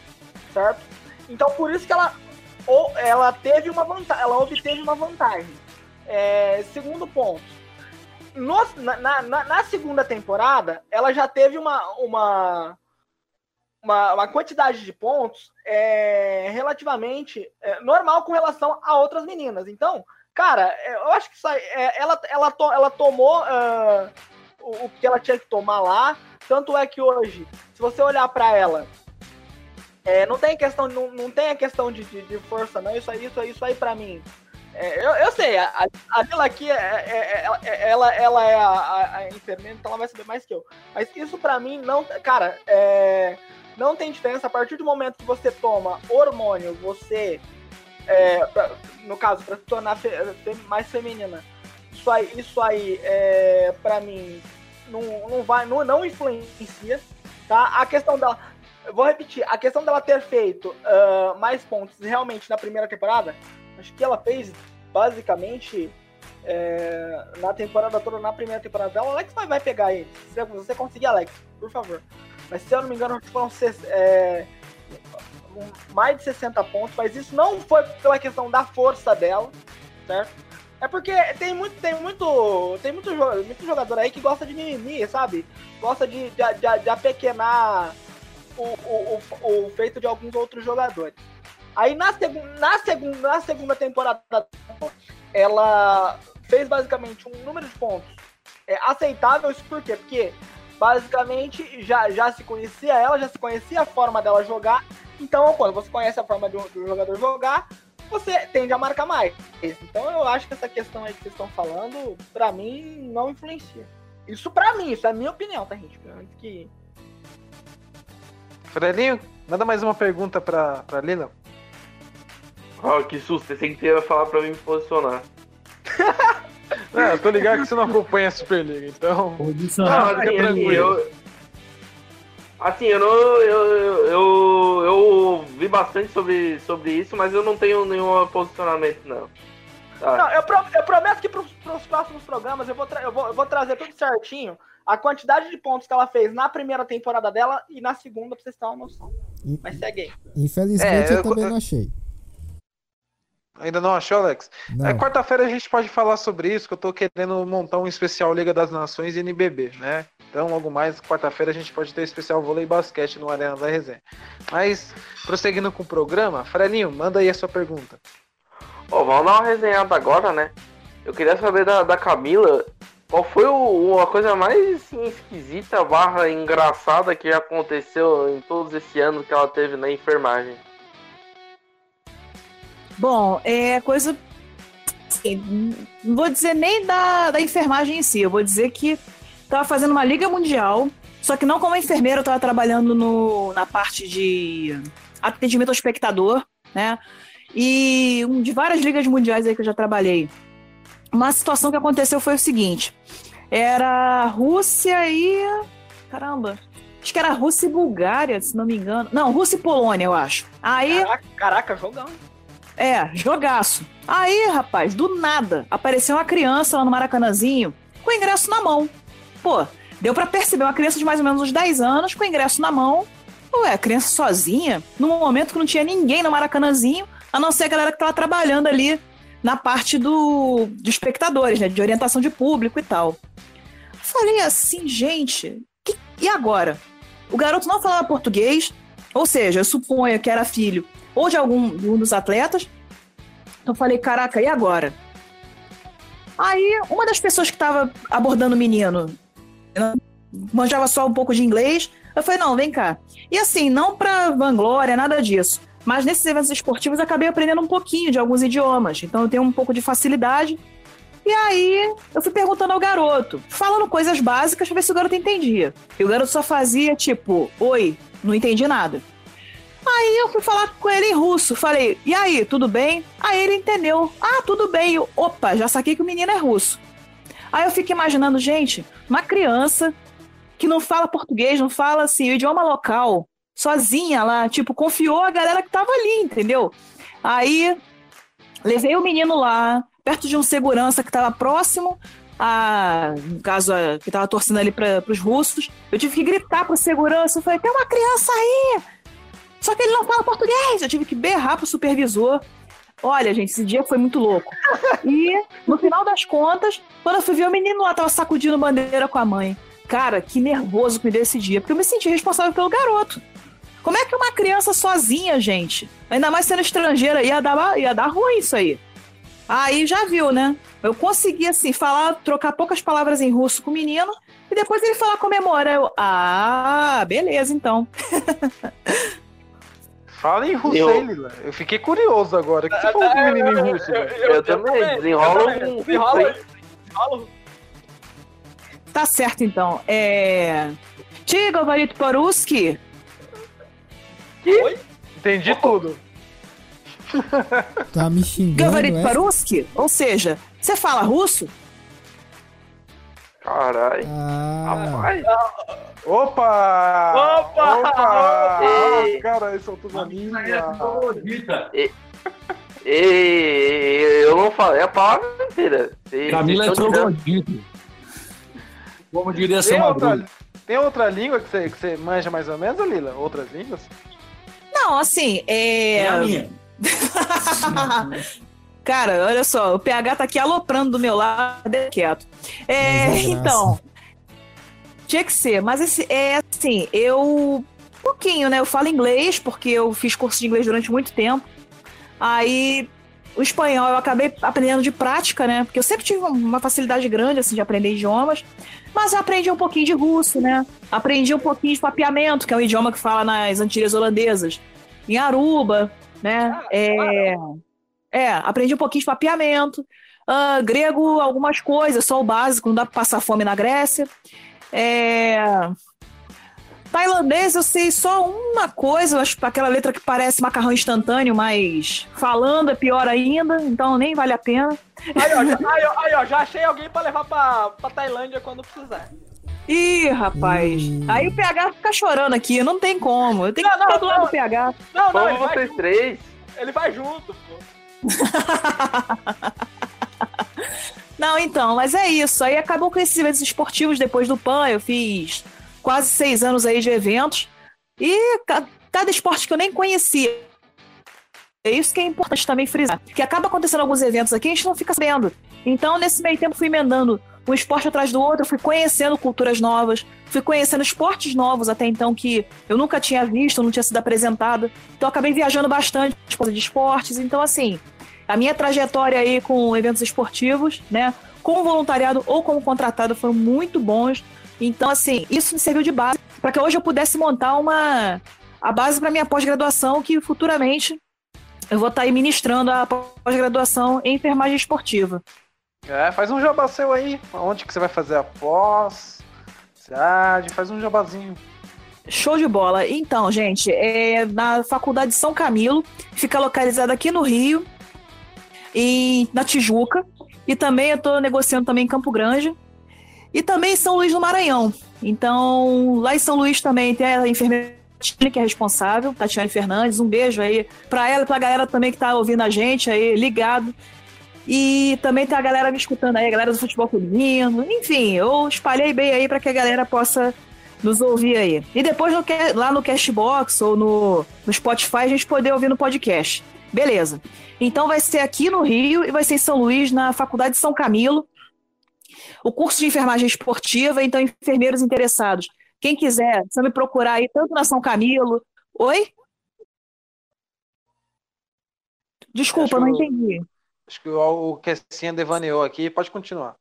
certo? Então por isso que ela ou ela teve uma vantagem, ela obteve uma vantagem. É, segundo ponto, no- na, na- na- segunda temporada, ela já teve uma, uma, uma, uma quantidade de pontos é, relativamente é, normal com relação a outras meninas. Então, cara, é, eu acho que isso aí, é, ela, ela, to- ela tomou ah, o, o que ela tinha que tomar lá. Tanto é que hoje, se você olhar pra ela, é, não tem questão, não, não tem a questão de, de, de força, não. Isso aí, isso aí, isso aí pra mim. É, eu, eu sei, a, a Lila aqui, é, é- é- é- ela, ela é a, a- a enfermeira, então ela vai saber mais que eu. Mas isso pra mim não. Cara, é, não tem diferença. A partir do momento que você toma hormônio, você. é, pra- no caso, pra se tornar fe- fe- mais feminina, isso aí, isso aí é, pra mim, não, não vai, não, não influencia. Tá? A questão dela. Eu vou repetir, a questão dela ter feito ah, mais pontos realmente na primeira temporada, acho que ela fez basicamente é, na temporada toda, na primeira temporada dela. O Alex vai, vai pegar aí. Se você conseguir, Alex, por favor. Mas se eu não me engano, foram é, mais de 60 pontos, mas isso não foi pela questão da força dela, certo? É porque tem muito, tem muito, tem muito, muito jogador aí que gosta de mimimi, sabe? Gosta de, de, de, de apequenar o, o, o, feito de alguns outros jogadores. Aí na, segu na, segu na segunda temporada, ela fez basicamente um número de pontos é, aceitável. Isso por quê? Porque basicamente já, já se conhecia ela, já se conhecia a forma dela jogar. Então, quando você conhece a forma do, do jogador jogar, você tende a marcar mais. Então, eu acho que essa questão aí que vocês estão falando, pra mim, não influencia. Isso pra mim, isso é a minha opinião, tá, gente? Antes que. Frelinho, manda mais uma pergunta pra, pra Lila. Ah, que susto, você tem que ter falar pra mim me posicionar. Não, (laughs) eu tô ligado que você não acompanha a Superliga, então. Posicionar. Ah, assim, assim, eu, assim, eu, não, eu, eu, eu, eu vi bastante sobre, sobre isso, mas eu não tenho nenhum posicionamento, não. Tá. Não, eu, pro- eu prometo que pros, pros próximos programas eu vou, tra- eu, vou, eu vou trazer tudo certinho. A quantidade de pontos que ela fez na primeira temporada dela e na segunda, pra vocês terem uma noção. In- Mas segue aí. Infelizmente É, eu, eu- também não achei. Ainda não achou, Alex? Não. É, Quarta-feira a gente pode falar sobre isso, que eu tô querendo montar um especial Liga das Nações e NBB, né? Então, logo mais, quarta-feira a gente pode ter especial vôlei e basquete no Arena da Resenha. Mas, prosseguindo com o programa, Frelinho, manda aí a sua pergunta. Ó, vamos dar uma resenhada agora, né? Eu queria saber da, da Camila qual foi o, a coisa mais esquisita barra engraçada que aconteceu em todos esse ano que ela teve na enfermagem. Bom, é coisa. assim, não vou dizer nem da, da enfermagem em si, eu vou dizer que tava fazendo uma liga mundial, só que não como enfermeira, eu tava trabalhando no, na parte de atendimento ao espectador, né? E um, de várias ligas mundiais aí que eu já trabalhei. Uma situação que aconteceu foi o seguinte: era Rússia e. Caramba! Acho que era Rússia e Bulgária, se não me engano. Não, Rússia e Polônia, eu acho. Aí. Caraca, caraca, jogão. É, jogaço. Aí, rapaz, do nada, apareceu uma criança lá no Maracanãzinho com o ingresso na mão. Pô, deu pra perceber uma criança de mais ou menos uns 10 anos com o ingresso na mão. Ué, criança sozinha, num momento que não tinha ninguém no Maracanãzinho, a não ser a galera que tava trabalhando ali na parte do, de espectadores, né? De orientação de público e tal. Falei assim, gente, que- e agora? O garoto não falava português, ou seja, eu suponho que era filho ou de algum de um dos atletas. Então falei, caraca, e agora? Aí, uma das pessoas que estava abordando o menino manjava só um pouco de inglês. Eu falei, não, vem cá. E assim, não pra vanglória, nada disso. Mas nesses eventos esportivos acabei aprendendo um pouquinho de alguns idiomas. Então eu tenho um pouco de facilidade. E aí eu fui perguntando ao garoto, falando coisas básicas pra ver se o garoto entendia. E o garoto só fazia tipo, oi, não entendi nada. Aí eu fui falar com ele em russo. Falei, e aí, tudo bem? Aí ele entendeu. Ah, tudo bem. Eu, Opa, já saquei que o menino é russo. Aí eu fico imaginando, gente, uma criança que não fala português, não fala assim, o idioma local, sozinha lá, tipo, confiou a galera que tava ali, entendeu? Aí levei o menino lá, perto de um segurança que tava próximo, a, no caso, a, que tava torcendo ali para os russos. Eu tive que gritar pro segurança, eu falei, tem uma criança aí! Só que ele não fala português! Eu tive que berrar pro supervisor. Olha, gente, esse dia foi muito louco. E, no final das contas, quando eu fui ver o menino lá, tava sacudindo bandeira com a mãe. Cara, que nervoso que me deu esse dia, porque eu me senti responsável pelo garoto. Como é que uma criança sozinha, gente, ainda mais sendo estrangeira, ia dar, ia dar ruim isso aí? Aí já viu, né? Eu consegui, assim, falar, trocar poucas palavras em russo com o menino, e depois ele falar comemora. É eu, ah, beleza, então. (laughs) Fala em russo eu... aí, Lila. Eu fiquei curioso agora. O que você falou com o menino em russo? Eu, eu, eu também. Desenrola. Desenrola. Tá certo, então. É. Tiga, Varito Poruski. Oi? Entendi tudo. (laughs) Tá me xingando. Gavarit é? Paruski? Ou seja, você fala russo? Caralho. Ah. Rapaz. Ah. Opa! Opa! Opa! são Ah, cara, é ah, isso é tudo amigo. Eu não falei é a palavra inteira. Camila é então, troglodita. Né? Como diria Tem outra, tem outra língua que você, que você manja mais ou menos, Lila? Outras línguas? Não, assim, é. É a minha. (laughs) Cara, olha só, o PH tá aqui aloprando do meu lado, deixa quieto. É, é então. Tinha que ser, mas esse, é assim, eu. Um pouquinho, né? Eu falo inglês, porque eu fiz curso de inglês durante muito tempo. Aí, o espanhol eu acabei aprendendo de prática, né? Porque eu sempre tive uma facilidade grande, assim, de aprender idiomas. Mas eu aprendi um pouquinho de russo, né? Aprendi um pouquinho de papiamento, que é um idioma que fala nas Antilhas Holandesas. Em Aruba, né? É, é, aprendi um pouquinho de papiamento. Ah, grego, algumas coisas, só o básico, não dá pra passar fome na Grécia. É, Tailandês, eu sei só uma coisa, acho que aquela letra que parece macarrão instantâneo, mas falando é pior ainda, então nem vale a pena. Aí, ó, já, aí, ó, já achei alguém pra levar pra, pra Tailândia quando precisar. Ih, rapaz. Hum. Aí o PH fica chorando aqui, não tem como. Eu tenho Não, que ficar não, do lado não. do PH. Não, não, ele Vamos vai, vocês três. ele vai junto, pô. (laughs) Não, então, mas é isso. Aí acabou com esses eventos esportivos depois do PAN. Eu fiz quase seis anos aí de eventos. E ca- cada esporte que eu nem conhecia. É isso que é importante também frisar. Que acaba acontecendo alguns eventos aqui, a gente não fica sabendo. Então, nesse meio tempo, fui emendando um esporte atrás do outro, fui conhecendo culturas novas, fui conhecendo esportes novos até então que eu nunca tinha visto, não tinha sido apresentado. Então, acabei viajando bastante de esportes. Então, assim, a minha trajetória aí com eventos esportivos, né, com voluntariado ou como contratado foram muito bons. Então, assim, isso me serviu de base para que hoje eu pudesse montar uma a base para minha pós-graduação que futuramente eu vou estar aí ministrando a pós-graduação em enfermagem esportiva. É, faz um jabá seu aí. Onde que você vai fazer a pós? Cidade, faz um jabazinho. Show de bola. Então, gente, é na Faculdade de São Camilo, fica localizada aqui no Rio, e na Tijuca, e também eu estou negociando também em Campo Grande, e também em São Luís do Maranhão. Então, lá em São Luís também tem a enfermeira que é responsável, Tatiane Fernandes, um beijo aí pra ela e pra galera também que tá ouvindo a gente aí, ligado. E também tem a galera me escutando aí, a galera do futebol feminino, enfim, eu espalhei bem aí pra que a galera possa nos ouvir aí. E depois no, lá no Cashbox ou no, no Spotify a gente poder ouvir no podcast. Beleza. Então vai ser aqui no Rio e vai ser em São Luís, na Faculdade de São Camilo. O curso de enfermagem esportiva, então enfermeiros interessados. Quem quiser, só me procurar aí, tanto na São Camilo. Oi? Desculpa, Acho- não entendi. Acho que o, Kessinha devaneou aqui. Pode continuar.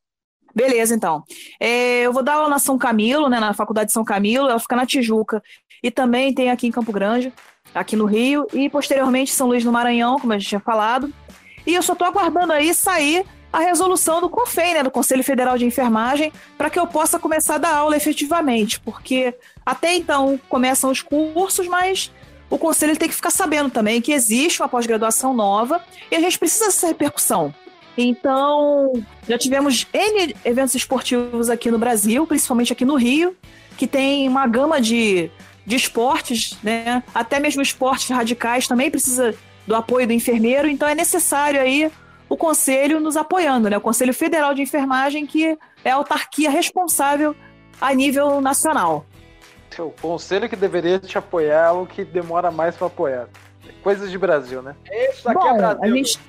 Beleza, então. É, eu vou dar aula na São Camilo, né, na Faculdade de São Camilo, ela fica na Tijuca. E também tem aqui em Campo Grande, aqui no Rio, e posteriormente São Luís do Maranhão, como a gente tinha falado. E eu só estou aguardando aí sair a resolução do CONFEI, né, do Conselho Federal de Enfermagem, para que eu possa começar a dar aula efetivamente, porque até então começam os cursos, mas o conselho tem que ficar sabendo também que existe uma pós-graduação nova e a gente precisa dessa repercussão. Então, já tivemos N eventos esportivos aqui no Brasil, principalmente aqui no Rio, que tem uma gama de, de esportes, né? Até mesmo esportes radicais também precisa do apoio do enfermeiro, então é necessário aí o conselho nos apoiando, né? O Conselho Federal de Enfermagem, que é a autarquia responsável a nível nacional. O conselho que deveria te apoiar é o que demora mais para apoiar. Coisas de Brasil, né? Isso aqui é Bom, Brasil. a gente...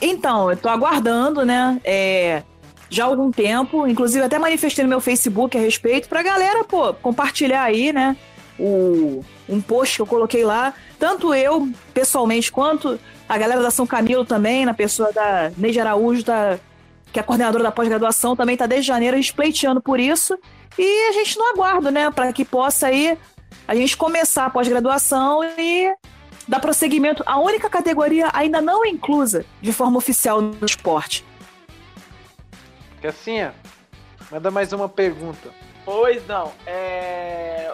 Então, eu tô aguardando, né? É, já há algum tempo, inclusive até manifestei no meu Facebook a respeito pra galera, pô, compartilhar aí, né? O, um post que eu coloquei lá. Tanto eu, pessoalmente, quanto a galera da São Camilo também, na pessoa da Neide Araújo, da, que é a coordenadora da pós-graduação, também tá desde janeiro espleiteando por isso. E a gente não aguarda, né? Para que possa aí a gente começar a pós-graduação e dar prosseguimento. A única categoria ainda não inclusa de forma oficial no esporte. Cassinha, manda mais uma pergunta. Pois não. É...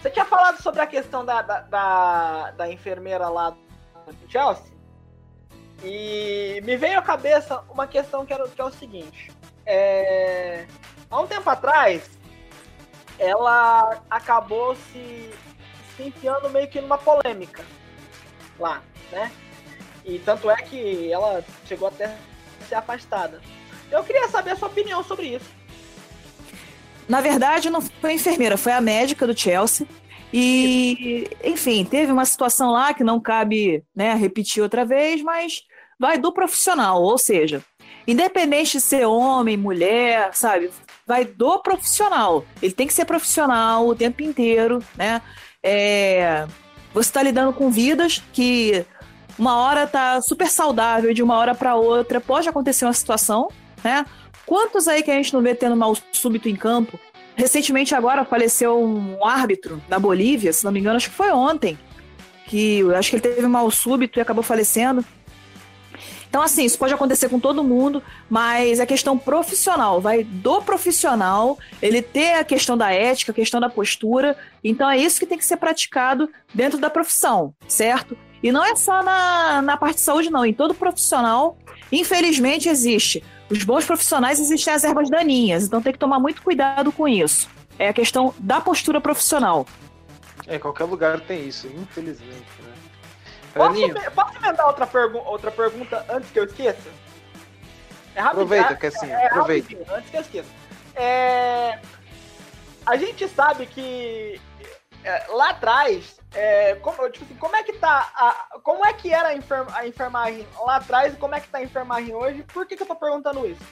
Você tinha falado sobre a questão da, da, da, da enfermeira lá do Chelsea. E me veio à cabeça uma questão que, era, que é o seguinte. É... Há um tempo atrás, ela acabou se, se enfiando meio que numa polêmica lá, né? E tanto é que ela chegou até a ser afastada. Eu queria saber a sua opinião sobre isso. Na verdade, não foi a enfermeira, foi a médica do Chelsea. E, enfim, teve uma situação lá que não cabe né, repetir outra vez, mas vai do profissional, ou seja, independente de ser homem, mulher, sabe, vai do profissional. Ele tem que ser profissional o tempo inteiro, né? É, você está lidando com vidas que uma hora tá super saudável de uma hora para outra pode acontecer uma situação, né? Quantos aí que a gente não vê tendo mal súbito em campo? Recentemente agora faleceu um árbitro da Bolívia, se não me engano, acho que foi ontem, que acho que ele teve mal súbito e acabou falecendo. Então, assim, isso pode acontecer com todo mundo, mas é questão profissional, vai do profissional, ele ter a questão da ética, a questão da postura. Então, é isso que tem que ser praticado dentro da profissão, certo? E não é só na, na parte de saúde, não. Em todo profissional, infelizmente, existe. Os bons profissionais existem as ervas daninhas, então tem que tomar muito cuidado com isso. É a questão da postura profissional. É, qualquer lugar tem isso, infelizmente, né? Posso, Aninho, posso emendar outra, pergu outra pergunta antes que eu esqueça? É rapidinho. Aproveita, é- Cassinha, é aproveita. rapidinho, antes que eu esqueça. É, A gente sabe que é, lá atrás, é, como, tipo assim, como é que tá. A, como é que era a, enfer- a enfermagem lá atrás e como é que tá a enfermagem hoje? Por que, que eu tô perguntando isso?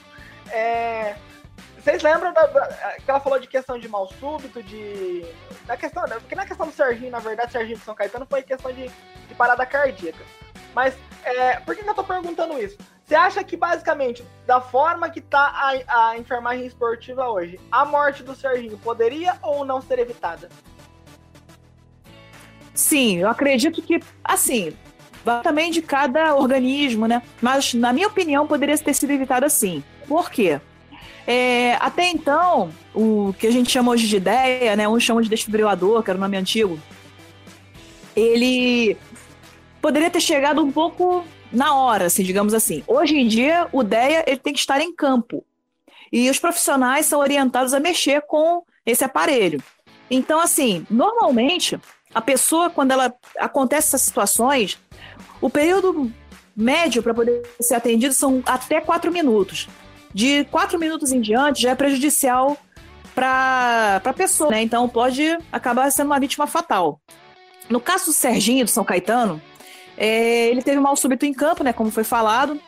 É, vocês lembram da, que ela falou de questão de mal súbito, de. Da questão. Porque na questão do Serginho, na verdade, Serginho de São Caetano foi questão de, de parada cardíaca. Mas é, por que, que eu tô perguntando isso? Você acha que basicamente, da forma que tá a, a enfermagem esportiva hoje, a morte do Serginho poderia ou não ser evitada? Sim, eu acredito que, assim, vai também de cada organismo, né? Mas, na minha opinião, poderia ter sido evitado assim. Por quê? É, até então, o que a gente chama hoje de ideia, né? Uns chamam de desfibrilador, que era o nome antigo. Ele poderia ter chegado um pouco na hora, assim, digamos assim. Hoje em dia, o DEA ele tem que estar em campo. E os profissionais são orientados a mexer com esse aparelho. Então, assim, normalmente, a pessoa, quando ela acontece essas situações, o período médio para poder ser atendido são até quatro minutos. De quatro minutos em diante já é prejudicial para a pessoa, né? Então pode acabar sendo uma vítima fatal. No caso do Serginho, do São Caetano, é, ele teve um mal súbito em campo, né? Como foi falado.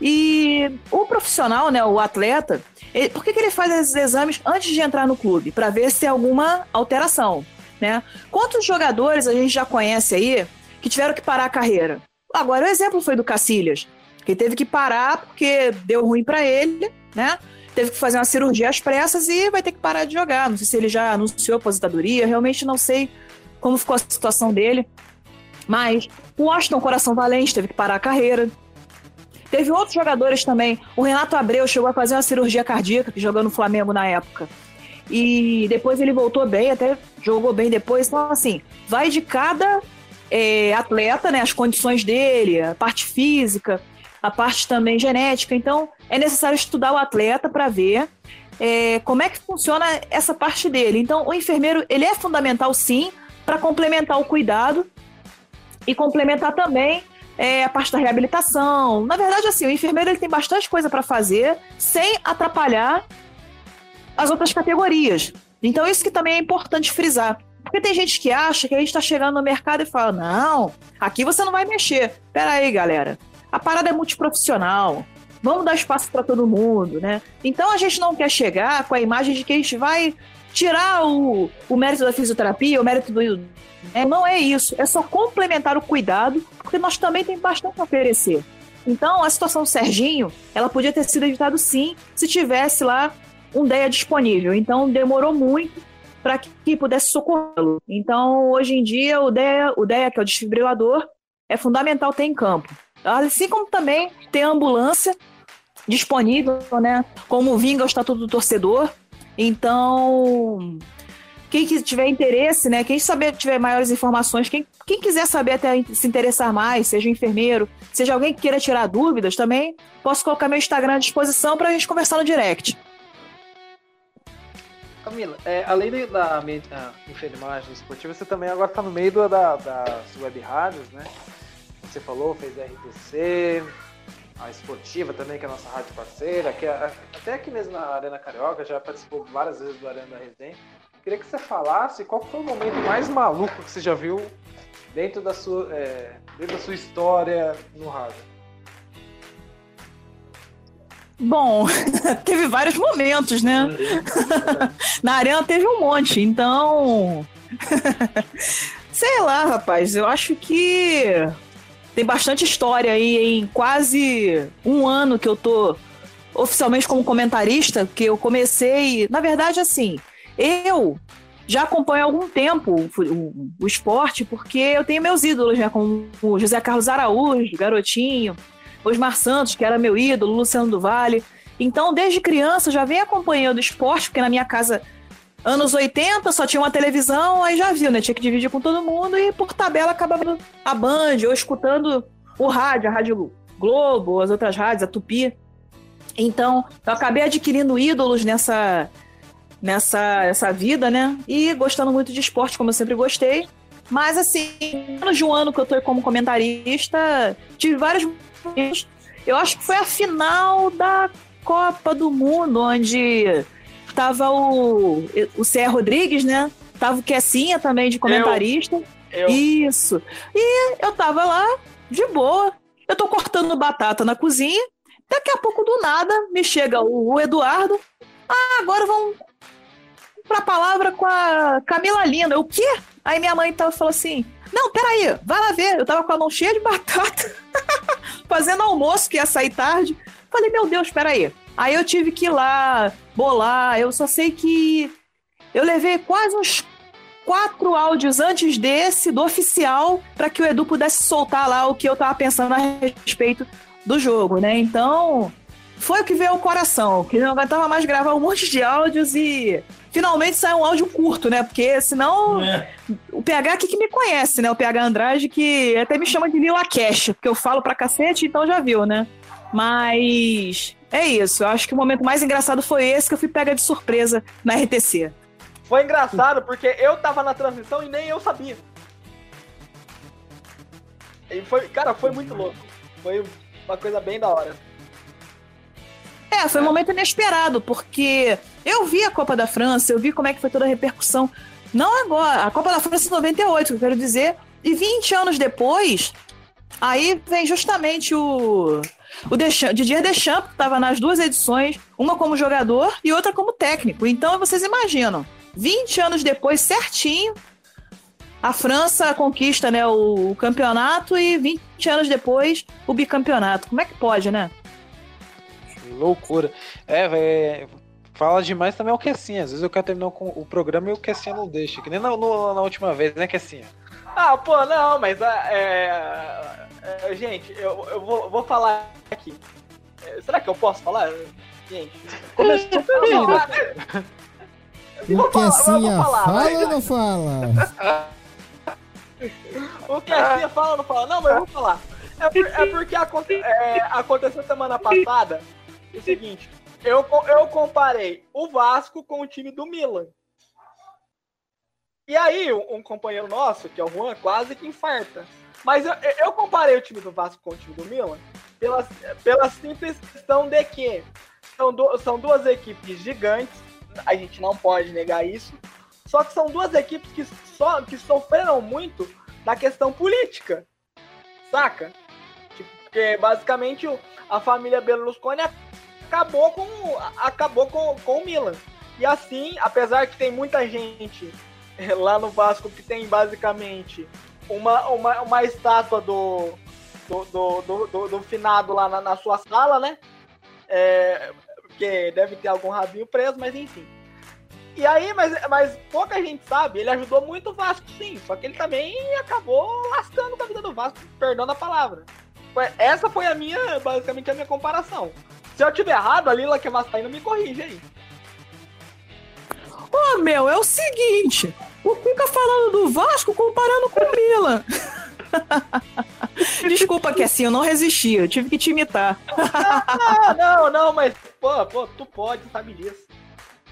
E o profissional, né? O atleta, ele- por que, que ele faz esses exames antes de entrar no clube? Para ver se tem alguma alteração, né? Quantos jogadores a gente já conhece aí que tiveram que parar a carreira? Agora, o exemplo foi do Cacilhas, que teve que parar porque deu ruim para ele, né? Teve que fazer uma cirurgia às pressas e vai ter que parar de jogar. Não sei se ele já anunciou aposentadoria, realmente não sei como ficou a situação dele. Mas o Washington Coração Valente teve que parar a carreira. Teve outros jogadores também. O Renato Abreu chegou a fazer uma cirurgia cardíaca, jogou no Flamengo na época. E depois ele voltou bem, até jogou bem depois. Então, assim, vai de cada é, atleta, né? As condições dele, a parte física, a parte também genética. Então, é necessário estudar o atleta para ver é, como é que funciona essa parte dele. Então, o enfermeiro ele é fundamental sim para complementar o cuidado e complementar também é, a parte da reabilitação. Na verdade, assim, o enfermeiro ele tem bastante coisa para fazer sem atrapalhar as outras categorias. Então, isso que também é importante frisar. Porque tem gente que acha que a gente está chegando no mercado e fala: não, aqui você não vai mexer. Pera aí, galera. A parada é multiprofissional. Vamos dar espaço para todo mundo, né? Então a gente não quer chegar com a imagem de que a gente vai tirar o, o mérito da fisioterapia, o mérito do. É, não é isso. É só complementar o cuidado, porque nós também temos bastante a oferecer. Então, a situação do Serginho, ela podia ter sido evitada sim, se tivesse lá um DEA disponível. Então, demorou muito para que pudesse socorrê-lo. Então, hoje em dia, o DEA, o DEA, que é o desfibrilador, é fundamental ter em campo. Assim como também ter ambulância disponível, né? Como vinga o Estatuto do Torcedor. Então, quem tiver interesse, né? Quem saber tiver maiores informações, quem, quem quiser saber até se interessar mais, seja um enfermeiro, seja alguém que queira tirar dúvidas também, posso colocar meu Instagram à disposição para a gente conversar no direct. Camila, é, além da, da enfermagem esportiva, você também agora está no meio da, das web rádios, né? Você falou, fez a RTC, a esportiva também, que é a nossa rádio parceira, que é, até aqui mesmo na Arena Carioca, já participou várias vezes do Arena da Resenha. Queria que você falasse qual foi o momento mais maluco que você já viu dentro da sua, é, dentro da sua história no rádio. Bom, (laughs) teve vários momentos, né? (laughs) Na arena teve um monte, então. (laughs) Sei lá, rapaz, eu acho que tem bastante história aí em quase um ano que eu tô oficialmente como comentarista, que eu comecei. Na verdade, assim, eu já acompanho há algum tempo o, o, esporte, porque eu tenho meus ídolos, né? Como o José Carlos Araújo, garotinho, Osmar Santos, que era meu ídolo, Luciano do Vale. Então, desde criança, já venho acompanhando o esporte, porque na minha casa, anos 80, só tinha uma televisão, aí já viu, né? Tinha que dividir com todo mundo e por tabela acabava a Band ou escutando o rádio, a Rádio Globo, as outras rádios, a Tupi. Então, eu acabei adquirindo ídolos nessa nessa essa vida, né? E gostando muito de esporte, como eu sempre gostei. Mas, assim, menos de um ano que eu tô como comentarista, tive vários momentos. Eu acho que foi a final da Copa do Mundo, onde tava o, o Cé Rodrigues, né? Tava o Kessinha também de comentarista. Eu, eu. Isso. E eu tava lá, de boa. Eu tô cortando batata na cozinha. Daqui a pouco, do nada, me chega o, o Eduardo. Ah, agora vamos pra palavra com a Camila Lina. O quê? Aí minha mãe tava, falou assim: Não, peraí, vai lá ver. Eu tava com a mão cheia de batata, (laughs) fazendo almoço, que ia sair tarde. Falei, meu Deus, peraí. Aí eu tive que ir lá bolar. Eu só sei que eu levei quase uns quatro áudios antes desse, do oficial, para que o Edu pudesse soltar lá o que eu tava pensando a respeito do jogo, né? Então, foi o que veio ao coração, que não aguentava mais gravar um monte de áudios e finalmente saiu um áudio curto, né? Porque senão é. o PH aqui que me conhece, né? O PH Andrade, que até me chama de Lila Cash, porque eu falo pra cacete, então já viu, né? Mas é isso. Eu acho que o momento mais engraçado foi esse que eu fui pega de surpresa na RTC. Foi engraçado porque eu tava na transmissão e nem eu sabia. E foi, cara, foi muito louco. Foi uma coisa bem da hora. É, foi um momento inesperado, porque eu vi a Copa da França, eu vi como é que foi toda a repercussão. Não agora, a Copa da França em 98, eu quero dizer. E 20 anos depois, aí vem justamente o o Deschamps, Didier Deschamps estava nas duas edições, uma como jogador e outra como técnico. Então vocês imaginam, 20 anos depois, certinho, a França conquista né, o, campeonato e 20 anos depois o bicampeonato. Como é que pode, né? loucura. É, fala demais também é o Kessinha. Às vezes eu quero terminar o programa e o Kessinha não deixa. Que nem na, no, na última vez, né, Kessinha? Ah, pô, não, mas é, é, gente, eu, eu vou, vou falar aqui. É, será que eu posso falar? Gente, começou pelo falar? O Kessinha fala ou não fala? O que a Cia fala ou não fala? Não, mas eu vou falar. É, por- é porque aconte- é, aconteceu semana passada o seguinte. Eu, eu comparei o Vasco com o time do Milan. E aí, um companheiro nosso, que é o Juan, quase que infarta. Mas eu, eu comparei o time do Vasco com o time do Milan pela, pela simples questão de que são, du- são duas equipes gigantes, a gente não pode negar isso, só que são duas equipes que, só, que sofreram muito na questão política, saca? Tipo, porque basicamente a família Berlusconi acabou com, acabou com, com o Milan. E assim, apesar que tem muita gente (laughs) lá no Vasco que tem basicamente uma, uma, uma estátua do, do, do, do, do- do finado lá na, na sua sala, né? É, porque deve ter algum rabinho preso, mas enfim. E aí, mas, mas pouca gente sabe, ele ajudou muito o Vasco, sim. Só que ele também acabou lascando com a vida do Vasco, perdão da palavra. Essa foi a minha, basicamente, a minha comparação. Se eu tiver errado, a Lila que é vascaína me corrige aí. Ô, meu, é o seguinte. O fica falando do Vasco comparando com o Milan. (laughs) Desculpa, que assim, eu não resisti, eu tive que te imitar. Ah, não, não, mas, pô, pô, tu pode, sabe disso.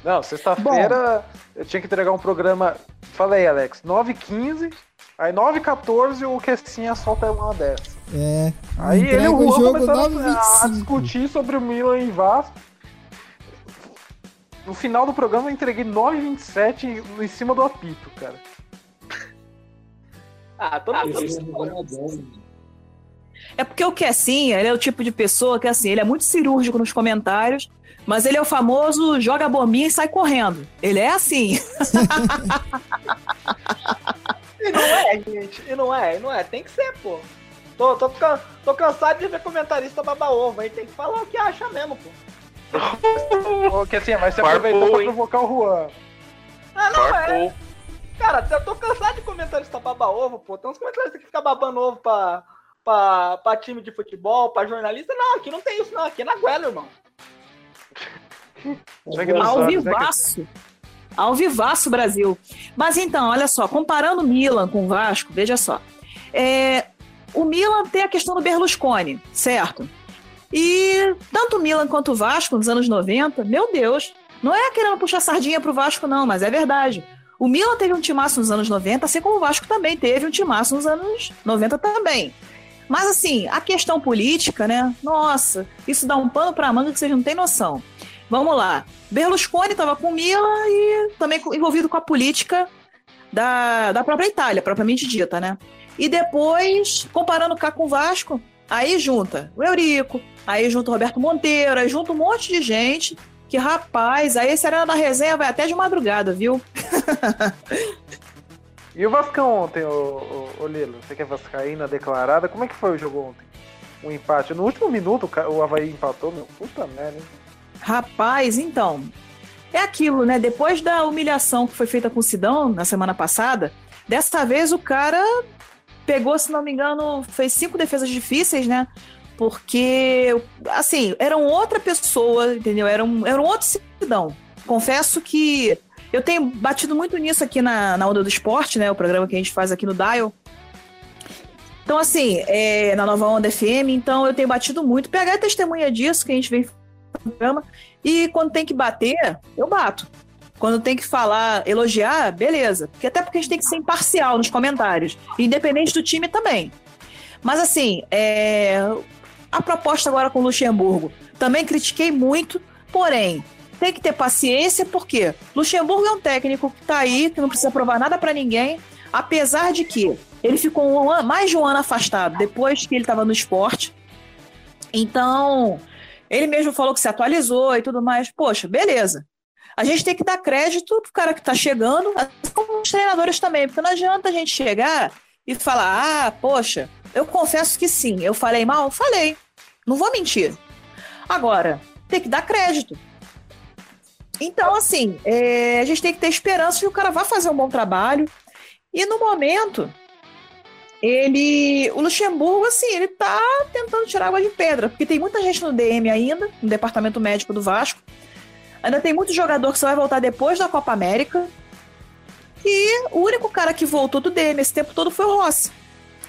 Não, sexta-feira eu tinha que entregar um programa. Falei, Alex, 9h15, aí 9h14 o Kessinha solta uma dessa. É. Aí ele e o Juan jogo começaram a 9h25. discutir sobre o Milan e Vasco. No final do programa eu entreguei 9h27 em cima do apito, cara. (laughs) Ah, todo mundo. Esse é porque o Kessinha, ele é o tipo de pessoa que, assim, ele é muito cirúrgico nos comentários, mas ele é o famoso joga a bombinha e sai correndo. Ele é assim. (laughs) E não é, gente. E não é, e não é. Tem que ser, pô. Tô, tô, ficando- tô cansado de ver comentarista baba-ovo aí. Tem que falar o que acha mesmo, pô. Ô, Kessinha, mas você Farpou, aproveitou pra provocar o Juan. Ah, não, é. Farpou. Cara, eu tô cansado de comentarista baba-ovo, pô. Tem uns comentaristas que ficam babando ovo pra, pra, pra time de futebol, pra jornalista. Não, aqui não tem isso, não. Aqui é na Guela, irmão. Você que não Ao sabe, né, vivaço. Ao vivaço, Brasil. Mas então, olha só, comparando o Milan com o Vasco, veja só. É, o Milan tem a questão do Berlusconi, certo? E tanto o Milan quanto o Vasco, nos anos 90, meu Deus, não é querendo puxar sardinha pro Vasco, não, mas é verdade. O Milan teve um timaço nos anos 90, assim como o Vasco também teve um timaço nos anos 90 também. Mas assim, a questão política, né? Nossa, isso dá um pano pra manga que vocês não têm noção. Vamos lá. Berlusconi estava com o Milan e também envolvido com a política da, da própria Itália, propriamente dita, né? E depois, comparando cá com o Vasco, aí junta o Eurico, aí junta o Roberto Monteiro, aí junta um monte de gente. Que rapaz, aí esse Arena da Resenha vai até de madrugada, viu? (laughs) E o Vascão ontem, ô, ô, ô Lilo? Você que é vascaína declarada, como é que foi o jogo ontem? O empate. No último minuto o Havaí empatou, meu. Puta merda, hein? Rapaz, então. É aquilo, né? Depois da humilhação que foi feita com o Sidão na semana passada, dessa vez o cara pegou, se não me engano, fez cinco defesas difíceis, né? Porque, assim, era uma outra pessoa, entendeu? Era um, era um outro Sidão. Confesso que eu tenho batido muito nisso aqui na, na Onda do Esporte, né? O programa que a gente faz aqui no Dial. Então, assim, é, na Nova Onda FM, então eu tenho batido muito. PH é testemunha disso, que a gente vem no programa. E quando tem que bater, eu bato. Quando tem que falar, elogiar, beleza. Porque até porque a gente tem que ser imparcial nos comentários. Independente do time também. Mas assim, é, a proposta agora com o Luxemburgo. Também critiquei muito, porém, tem que ter paciência, porque Luxemburgo é um técnico que tá aí, que não precisa provar nada para ninguém, apesar de que ele ficou um ano- mais de um ano afastado depois que ele estava no esporte. Então, ele mesmo falou que se atualizou e tudo mais. Poxa, beleza. A gente tem que dar crédito pro cara que tá chegando, assim como os treinadores também, porque não adianta a gente chegar e falar, ah, poxa, eu confesso que sim, eu falei mal? Falei. Não vou mentir. Agora, tem que dar crédito. Então, assim, é, a gente tem que ter esperança que o cara vai fazer um bom trabalho. E no momento, ele. O Luxemburgo, assim, ele tá tentando tirar água de pedra, porque tem muita gente no DM ainda, no departamento médico do Vasco. Ainda tem muito jogador que só vai voltar depois da Copa América. E o único cara que voltou do DM esse tempo todo foi o Rossi.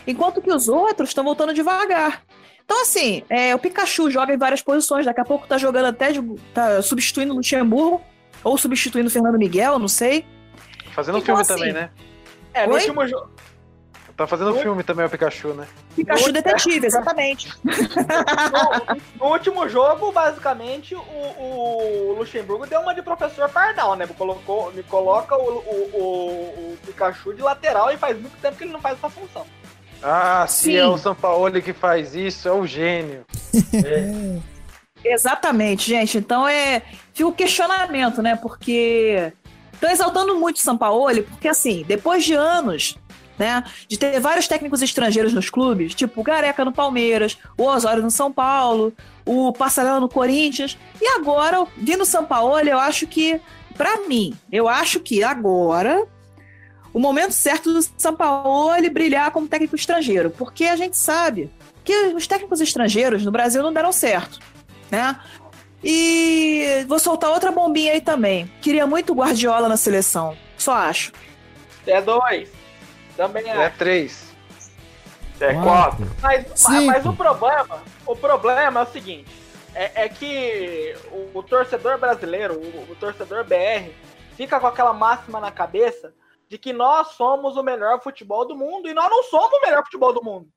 Enquanto que os outros estão voltando devagar. Então, assim, é, o Pikachu joga em várias posições, daqui a pouco tá jogando até, de, tá substituindo o Luxemburgo, ou substituindo o Fernando Miguel, não sei. Fazendo Então, filme assim, também, né? É, no Oi? último jogo. Tá fazendo Oi? filme também o Pikachu, né? Pikachu detetive, (laughs) exatamente. No, no último jogo, basicamente, o, o Luxemburgo deu uma de professor Pardal, né? Colocou, me coloca o, o, o- o Pikachu de lateral e faz muito tempo que ele não faz essa função. Ah, se Sim. é o Sampaoli que faz isso, é o gênio. (laughs) Exatamente, gente. Então é. Fica o questionamento, né? Porque. Estão exaltando muito o Sampaoli, porque assim, depois de anos, né? De ter vários técnicos estrangeiros nos clubes, tipo o Gareca no Palmeiras, o Osório no São Paulo, o Passarela no Corinthians, e agora, vindo o Sampaoli, eu acho que, pra mim, eu acho que agora o momento certo do Sampaoli brilhar como técnico estrangeiro, porque a gente sabe que os técnicos estrangeiros no Brasil não deram certo, né? E vou soltar outra bombinha aí também. Queria muito o Guardiola na seleção, só acho. É dois. Também é. É três. É quatro. Mas, Cinco. mas o problema, o problema é o seguinte, é, é que o, o torcedor brasileiro, o, o torcedor BR, fica com aquela máxima na cabeça de que nós somos o melhor futebol do mundo e nós não somos o melhor futebol do mundo.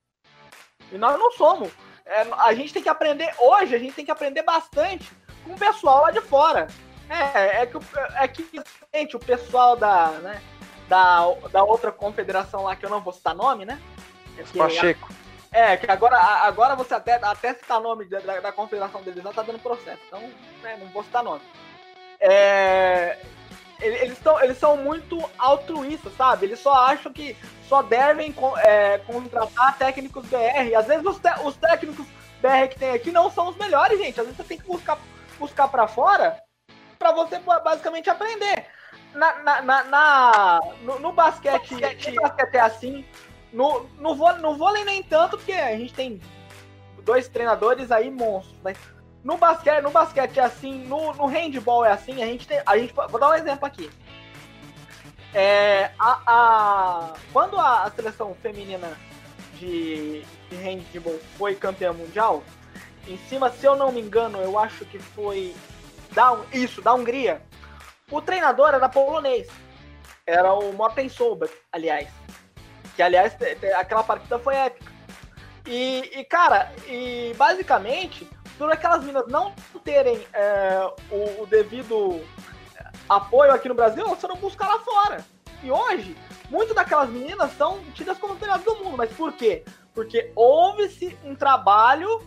E nós não somos. É, a gente tem que aprender hoje, a gente tem que aprender bastante com o pessoal lá de fora. É, é que, é que gente, o pessoal da, né, da, da outra confederação lá, que eu não vou citar nome, né? É que- Pacheco. é, que agora, agora você até, até citar nome da, da, confederação deles já tá dando processo. Então, né, não vou citar nome. É, eles, tão, eles são muito altruístas, sabe? Eles só acham que só devem é, contratar técnicos BR. Às vezes os, te- os técnicos BR que tem aqui não são os melhores, gente. Às vezes você tem que buscar, buscar para fora para você ba- basicamente aprender. Na, na, na- na- no, no basquete, no basquete é assim. No, no, vôlei, no vôlei nem tanto, porque a gente tem dois treinadores aí monstros, mas no basquete, no basquete é assim, no, no handball é assim, a gente tem. A gente, vou dar um exemplo aqui. É, a, a- quando a, a seleção feminina de, de handball foi campeã mundial, em cima, se eu não me engano, eu acho que foi da, isso, da Hungria, o treinador era polonês. Era o Morten Solberg, aliás. Que, aliás, aquela partida foi épica. E, e, cara, e basicamente, por aquelas meninas não terem é, o, o devido apoio aqui no Brasil, elas foram buscar lá fora. E hoje, muitas daquelas meninas são tidas como melhores do mundo. Mas por quê? Porque houve-se um trabalho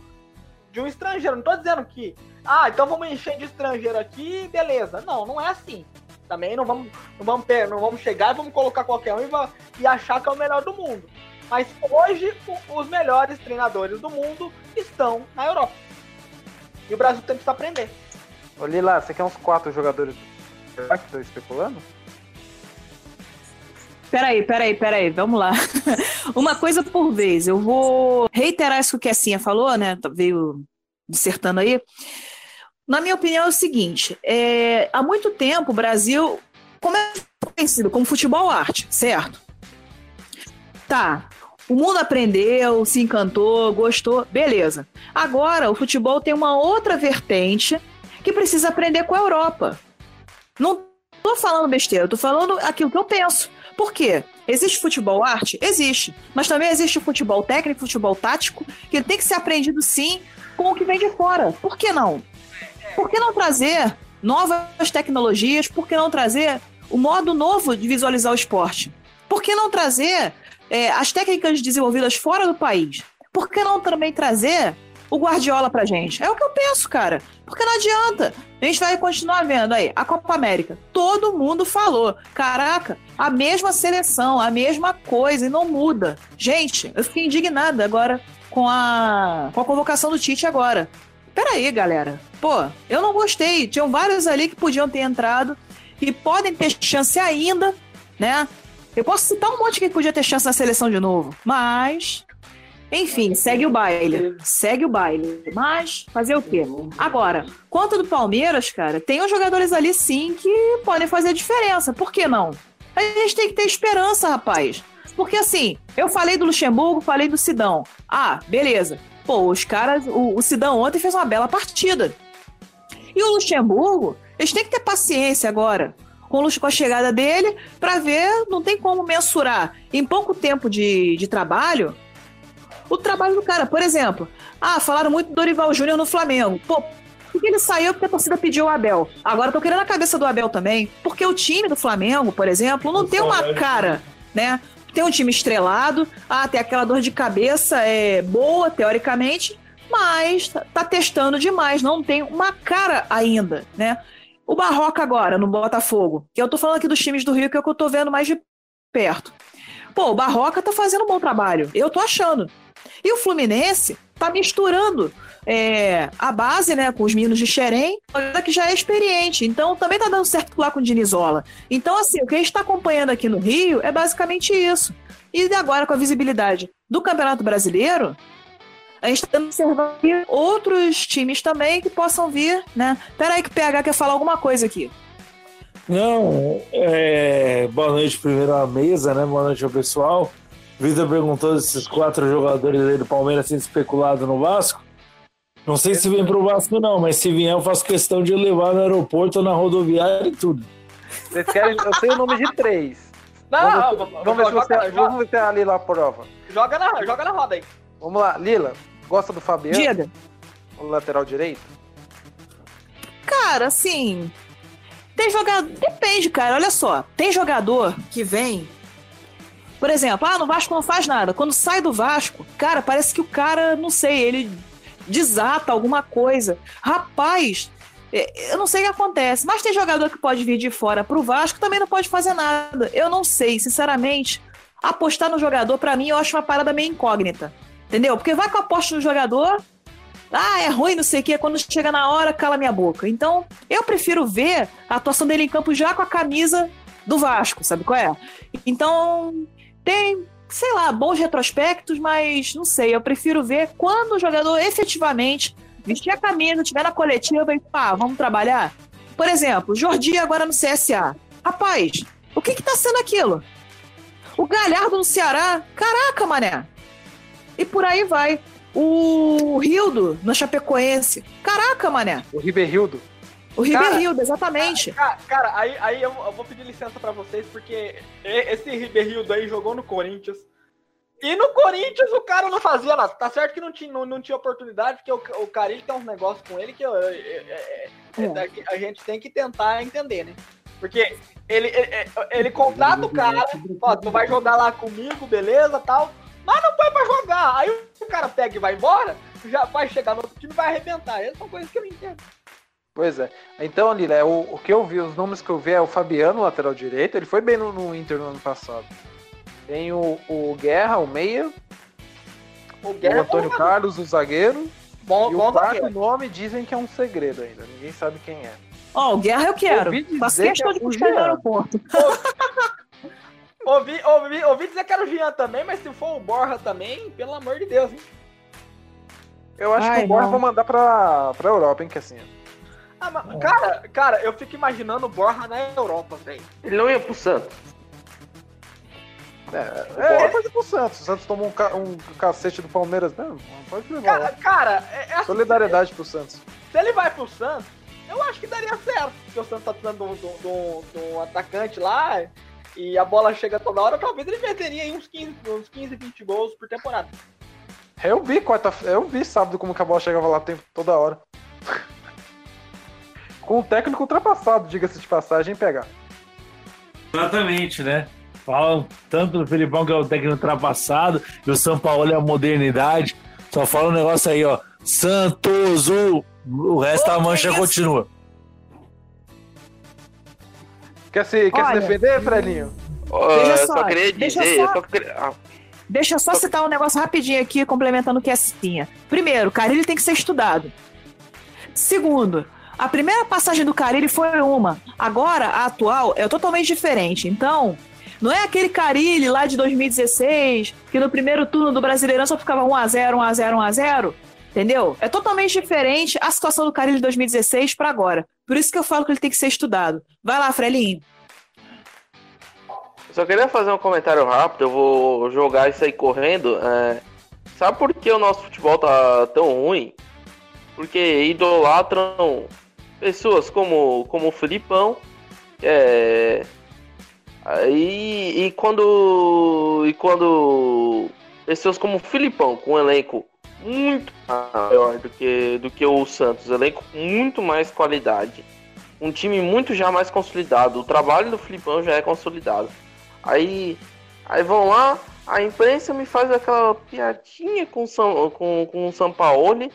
de um estrangeiro. Não tô dizendo que, ah, então vamos encher de estrangeiro aqui, beleza. Não, não é assim. Também não vamos, não vamos, não vamos chegar e vamos colocar qualquer um e, e achar que é o melhor do mundo. Mas hoje, os melhores treinadores do mundo estão na Europa. E o Brasil tem que se aprender. Ô Lila, você quer uns quatro jogadores Será que tô especulando? Peraí, peraí, peraí, vamos lá. (laughs) Uma coisa por vez. Eu vou reiterar isso que o Kessinha falou, né? Veio dissertando aí. Na minha opinião, é o seguinte: é, há muito tempo o Brasil como é conhecido como futebol arte, certo? Tá. O mundo aprendeu, se encantou, gostou, beleza. Agora o futebol tem uma outra vertente que precisa aprender com a Europa. Não tô falando besteira, tô falando aquilo que eu penso. Por quê? Existe futebol arte? Existe. Mas também existe futebol técnico, futebol tático, que tem que ser aprendido sim com o que vem de fora. Por que não? Por que não trazer novas tecnologias? Por que não trazer o modo novo de visualizar o esporte? Por que não trazer é, as técnicas desenvolvidas fora do país? Por que não também trazer o Guardiola pra gente? É o que eu penso, cara. Porque não adianta. A gente vai continuar vendo aí a Copa América. Todo mundo falou. Caraca, a mesma seleção, a mesma coisa e não muda. Gente, eu fiquei indignada agora com a, com a convocação do Tite agora. Peraí, galera. Pô, eu não gostei. Tinham vários ali que podiam ter entrado e podem ter chance ainda, né? Eu posso citar um monte que podia ter chance na seleção de novo. Mas, enfim, segue o baile. Segue o baile. Mas, fazer o quê? Agora, quanto do Palmeiras, cara, tem uns jogadores ali sim que podem fazer diferença. Por que não? A gente tem que ter esperança, rapaz. Porque assim, eu falei do Luxemburgo, falei do Sidão. Ah, beleza. Pô, os caras. O, o Sidão ontem fez uma bela partida. E o Luxemburgo, eles têm que ter paciência agora com, com a chegada dele para ver, não tem como mensurar em pouco tempo de, de trabalho o trabalho do cara. Por exemplo, ah, falaram muito do Dorival Júnior no Flamengo. Pô, porque ele saiu porque a torcida pediu o Abel. Agora tô querendo a cabeça do Abel também, porque o time do Flamengo, por exemplo, não tem uma cara, né? Tem um time estrelado, ah, tem aquela dor de cabeça é boa teoricamente, mas tá testando demais, não tem uma cara ainda, né? O Barroca agora no Botafogo, eu tô falando aqui dos times do Rio que é o que eu tô vendo mais de perto. Pô, o Barroca tá fazendo um bom trabalho, eu tô achando. E o Fluminense tá misturando é, a base, né, com os meninos de Xerém, que já é experiente. Então também tá dando certo lá com o Dinizola. Então, assim, o que a gente está acompanhando aqui no Rio é basicamente isso. E agora, com a visibilidade do Campeonato Brasileiro, a gente está observando outros times também que possam vir, né? Peraí que o PH quer falar alguma coisa aqui. Não, é... boa noite primeiro à mesa, né? Boa noite ao pessoal. Vitor perguntou esses quatro jogadores aí do Palmeiras sendo especulado no Vasco. Não sei se vem pro Vasco, não, mas se vier, eu faço questão de levar no aeroporto, na rodoviária e tudo. Vocês querem. Eu sei o nome de três. Não, vamos, vamos, ver, se você, vamos ver se a Lila prova. Joga na, joga na roda aí. Vamos lá, Lila, gosta do Fabiano? Diga. O lateral direito? Cara, assim. Tem jogador. Depende, cara. Olha só. Tem jogador que vem. Por exemplo, ah, no Vasco não faz nada. Quando sai do Vasco, cara, parece que o cara, não sei, ele desata alguma coisa. Rapaz, é, eu não sei o que acontece, mas tem jogador que pode vir de fora pro Vasco também não pode fazer nada. Eu não sei, sinceramente. Apostar no jogador, para mim, eu acho uma parada meio incógnita. Entendeu? Porque vai com a aposta no jogador, ah, é ruim, não sei o que, quando chega na hora, cala minha boca. Então, eu prefiro ver a atuação dele em campo já com a camisa do Vasco, sabe qual é? Então, tem sei lá, bons retrospectos, mas não sei, eu prefiro ver quando o jogador efetivamente vestir a camisa, estiver na coletiva e pá, vamos trabalhar. Por exemplo, Jordi agora no CSA. Rapaz, o que que tá sendo aquilo? O Galhardo no Ceará, caraca, mané. E por aí vai. O Rildo na Chapecoense, caraca, mané. O Riberildo. O Riberildo, exatamente. Cara, cara, aí, aí eu, eu, vou pedir licença para vocês, porque esse Riberildo aí jogou no Corinthians. E no Corinthians o cara não fazia nada. Tá certo que não tinha, não, não tinha oportunidade, porque o, o Carilho tem uns negócios com ele que eu, eu, eu, é. a gente tem que tentar entender, né? Porque ele, ele, ele contrata o cara, ó, tu vai jogar lá comigo, beleza, tal. Mas não põe pra jogar. Aí o cara pega e vai embora, já vai chegar no outro time e vai arrebentar. Essas são coisas que eu não entendo. Pois é. Então, Lila, é o, o que eu vi, os nomes que eu vi é o Fabiano, lateral direito. Ele foi bem no, no Inter no ano passado. Tem o, o Guerra, o meia. O, Guerra o é Antônio é Carlos, o zagueiro. Bom, e bom o quarto nome dizem que é um segredo ainda. Ninguém sabe quem é. Ó, oh, o Guerra eu quero. Faço questão que é de buscar no aeroporto. Ouvi, ouvi, ouvi dizer que era o Jean também, mas se for o Borra também, pelo amor de Deus, hein? Eu acho Ai, que o Borra vai mandar pra, pra Europa, hein, que assim. Ah, mas, cara, cara, eu fico imaginando o Borja na Europa, velho. Ele não ia pro Santos. É, é, é pode ir pro Santos. O Santos tomou um, ca um cacete do Palmeiras mesmo. Pode levar. Cara, cara é, é assim, Solidariedade pro Santos. Se ele vai pro Santos, eu acho que daria certo. Porque o Santos tá precisando de um atacante lá e a bola chega toda hora, talvez ele meteria uns 15, uns 15, 20 gols por temporada. Eu vi quarta, eu vi sábado como que a bola chegava lá toda hora (laughs) com o técnico ultrapassado, diga-se de passagem, pegar. Exatamente, né? Falam tanto do Felipão que é o técnico ultrapassado, e o São Paulo é a modernidade. Só fala um negócio aí, ó. Santos, o, o resto da mancha continua. Quer se, quer se defender, Frelinho? Deixa só, só queria dizer, deixa só, só queria... ah. Deixa eu só citar um negócio rapidinho aqui, complementando o que é Cinha. Primeiro, cara, ele tem que ser estudado. Segundo, a primeira passagem do Carilli foi uma. Agora, a atual é totalmente diferente. Então, não é aquele Carilli lá de 2016, que no primeiro turno do Brasileirão só ficava 1x0, 1x0, 1x0. Entendeu? É totalmente diferente a situação do Carilli de 2016 para agora. Por isso que eu falo que ele tem que ser estudado. Vai lá, Frelinho. só queria fazer um comentário rápido, eu vou jogar isso aí correndo. É, sabe por que o nosso futebol tá tão ruim? Porque idolatram pessoas como, como o Filipão. É, e, e quando. E quando. Pessoas como o Filipão, com um elenco muito maior do que, do que o Santos, elenco com muito mais qualidade. Um time muito já mais consolidado. O trabalho do Filipão já é consolidado. Aí, aí vão lá, a imprensa me faz aquela piadinha com, São, com, com o Sampaoli,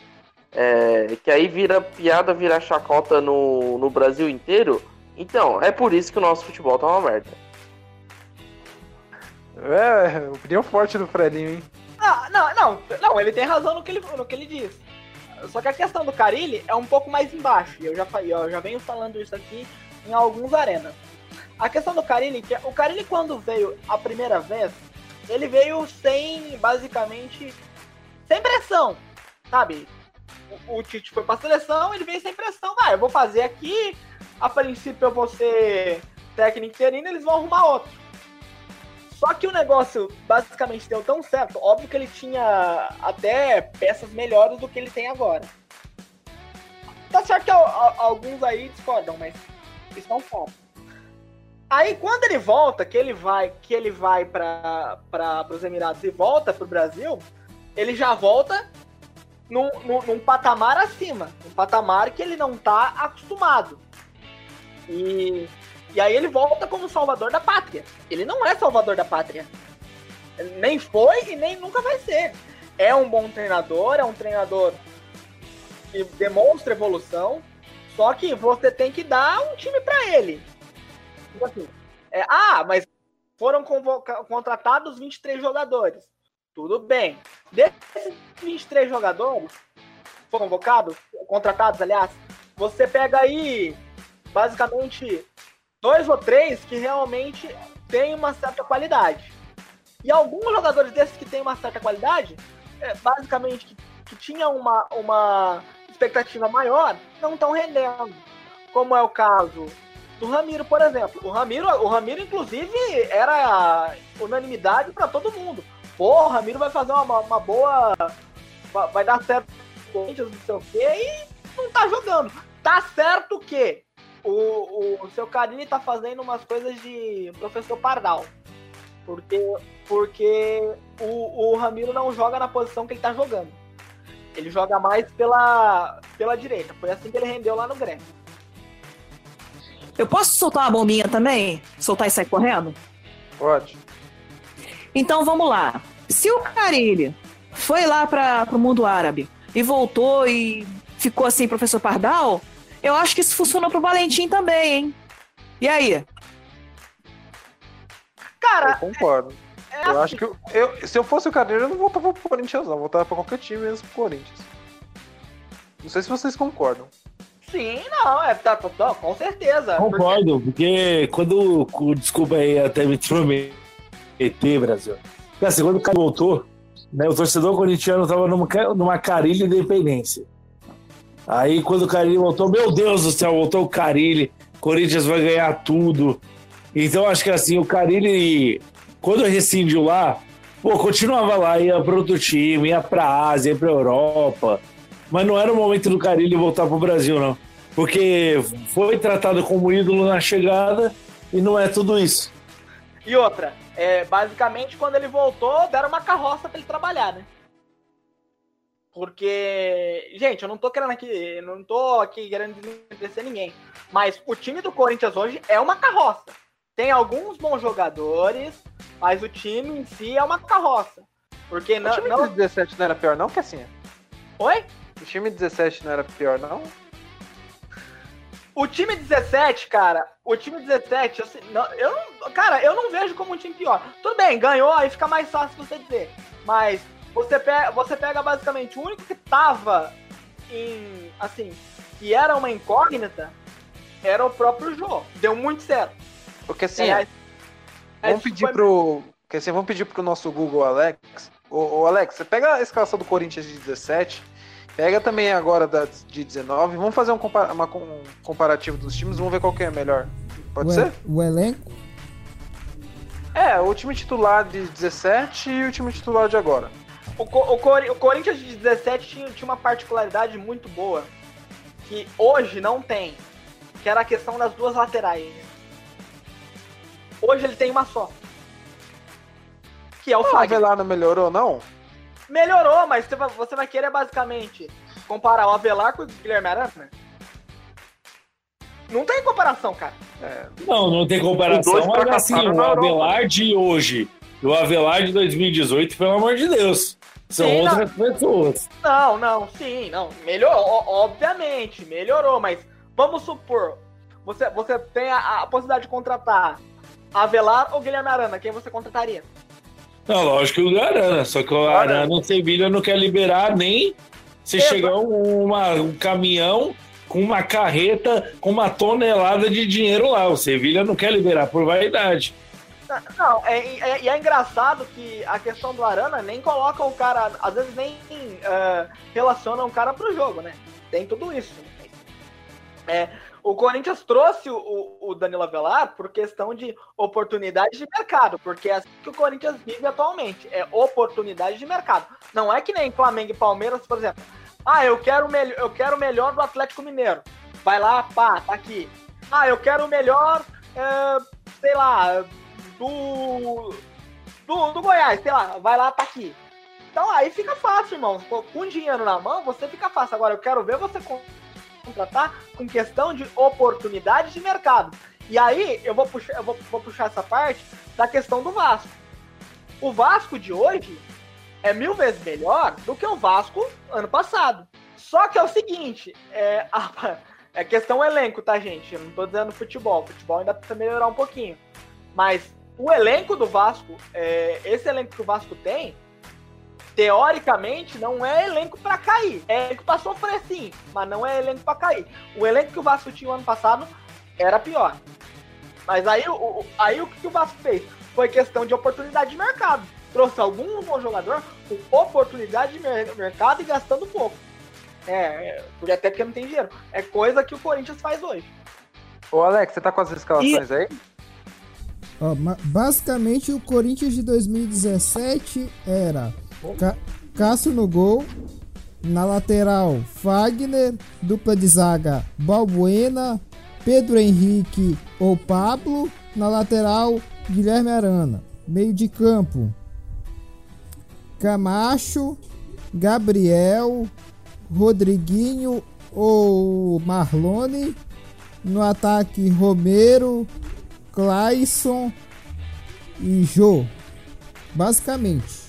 é, que aí vira piada, vira chacota no, no Brasil inteiro. Então, é por isso que o nosso futebol tá uma merda. É, opinião forte do Fredinho, hein? Não, não, não, ele tem razão no que ele, no que ele diz. Só que a questão do Carilli é um pouco mais embaixo. E eu já, eu já venho falando isso aqui em alguns arenas. A questão do Carilli, que o Carilli quando veio a primeira vez, ele veio sem, basicamente, sem pressão, sabe? O, o Tite foi pra seleção, ele veio sem pressão. Ah, eu vou fazer aqui, a princípio eu vou ser técnico interino, eles vão arrumar outro. Só que o negócio basicamente deu tão certo, óbvio que ele tinha até peças melhores do que ele tem agora. Tá certo que alguns aí discordam, mas não fato. Aí quando ele volta, que ele vai, que ele vai para os Emirados e volta para o Brasil, ele já volta num, num, num, patamar acima, um patamar que ele não tá acostumado. E e aí ele volta como salvador da pátria. Ele não é salvador da pátria. Nem foi e nem nunca vai ser. É um bom treinador, é um treinador que demonstra evolução, só que você tem que dar um time para ele. Tipo assim, é, ah, mas foram contratados 23 jogadores. Tudo bem. Desses 23 jogadores foram convocados, contratados, aliás, você pega aí basicamente dois ou três que realmente têm uma certa qualidade. E alguns jogadores desses que têm uma certa qualidade, é, basicamente que, que tinham uma, uma expectativa maior, não estão rendendo. Como é o caso do Ramiro, por exemplo. O Ramiro, o Ramiro inclusive, era unanimidade para todo mundo. Pô, o Ramiro vai fazer uma, uma boa. Vai dar certo não sei o quê, e não tá jogando. Tá certo que o, o seu Carini tá fazendo umas coisas de professor Pardal. Porque, porque o, o Ramiro não joga na posição que ele tá jogando. Ele joga mais pela, pela direita. Foi assim que ele rendeu lá no Grêmio. Eu posso soltar uma bombinha também? Soltar e sair correndo? Pode. Então vamos lá. Se o Carilli foi lá para o mundo árabe e voltou e ficou assim, professor Pardal, eu acho que isso funcionou pro Valentim também, hein? E aí? Cara. Eu concordo. É, é eu acho assim. que eu, eu, se eu fosse o Carneiro, eu não voltava pro Corinthians, não. Eu voltava pra qualquer time mesmo pro Corinthians. Não sei se vocês concordam. Sim, não, é, tá, tá, com certeza. Concordo, porque, porque quando. Desculpa aí, até me prometer, Brasil. Porque assim, quando o cara voltou, né, o torcedor corintiano tava numa, numa carilha de independência. Aí quando o Carilli voltou, meu Deus do céu, voltou o Carilli, Corinthians vai ganhar tudo. Então acho que assim, o Carilli, quando rescindiu lá, pô, continuava lá, ia para outro time, ia para Ásia, ia para Europa. Mas não era o momento do Carilli voltar para o Brasil, não. Porque foi tratado como ídolo na chegada e não é tudo isso. E outra, é, basicamente quando ele voltou, deram uma carroça para ele trabalhar, né? Porque, gente, eu não tô querendo aqui, não tô aqui querendo desmerecer ninguém, mas o time do Corinthians hoje é uma carroça. Tem alguns bons jogadores, mas o time em si é uma carroça. Porque não. O time não... de 17 não era pior, não, Cassinha? Oi? O time de 17 não era pior, não? O time 17, cara, o time 17, assim, não, eu não, cara, eu não vejo como um time pior. Tudo bem, ganhou, aí fica mais fácil você dizer. Mas você pega, você pega basicamente o único que tava em. Assim, que era uma incógnita, era o próprio Jô. Deu muito certo. Porque assim, é, vamos pedir foi... pro. Porque assim, vamos pedir pro nosso Google Alex. Ô, ô Alex, você pega a escalação do Corinthians de 17, pega também agora da, de 19, vamos fazer um, compara uma, um comparativo dos times, vamos ver qual que é melhor. Pode o ser? O elenco? É, o time titular de 17 e o time titular de agora. O, o, o Corinthians de 17 tinha, tinha uma particularidade muito boa que hoje não tem, que era a questão das duas laterais. Hoje ele tem uma só. Que é o ah, Fagner. O Avelar não melhorou, não? Melhorou, mas você vai, você vai querer basicamente comparar o Avelar com o Guilherme Arana? Não tem comparação, cara. É. Não, não tem comparação, mas assim, o Avelar de hoje e o Avelar de 2018, pelo amor de Deus. São sim, outras não. pessoas. Não, não, sim, não. Melhorou, obviamente, melhorou, mas vamos supor, você, você tem a, a possibilidade de contratar Avelar ou Guilherme Arana, quem você contrataria? Não, lógico que o Arana, só que o Arana, o Sevilha não quer liberar nem se chegar um, uma, um caminhão com uma carreta com uma tonelada de dinheiro lá. O Sevilha não quer liberar por vaidade. Não, é, é, e é, engraçado que a questão do Arana nem coloca o cara, às vezes nem uh, relaciona um cara pro jogo, né? Tem tudo isso. É, o Corinthians trouxe o, o Danilo Avelar por questão de oportunidade de mercado, porque é assim que o Corinthians vive atualmente, é oportunidade de mercado. Não é que nem Flamengo e Palmeiras, por exemplo. Ah, eu quero o eu quero o melhor do Atlético Mineiro. Vai lá, pá, tá aqui. Ah, eu quero o melhor, é, sei lá, do, do, do Goiás, sei lá, vai lá, tá aqui. Então aí fica fácil, irmão. Com dinheiro na mão, você fica fácil. Agora eu quero ver você contratar com questão de oportunidade de mercado. E aí eu vou puxar, eu vou, vou puxar essa parte da questão do Vasco. O Vasco de hoje é mil vezes melhor do que o Vasco ano passado. Só que é o seguinte, é, (laughs) a, é questão elenco, tá, gente? Eu não tô dizendo futebol. Futebol ainda precisa melhorar um pouquinho. Mas o elenco do Vasco, é, esse elenco que o Vasco tem, teoricamente não é elenco para cair. É elenco para sofrer sim, mas não é elenco para cair. O elenco que o Vasco tinha o ano passado era pior. Mas aí, o, aí o que o Vasco fez? Foi questão de oportunidade de mercado. Trouxe algum bom jogador com oportunidade de mercado e gastando pouco. É, porque até porque não tem dinheiro. É coisa que o Corinthians faz hoje. Ô Alex, você tá com as escalações e... aí? Ó, basicamente o Corinthians de 2017 era Ca Cássio no gol, na lateral Fagner, dupla de zaga Balbuena, Pedro Henrique ou Pablo, na lateral Guilherme Arana, meio de campo Camacho, Gabriel, Rodriguinho ou Marlone, no ataque Romero, Clayson e Jô. Basicamente.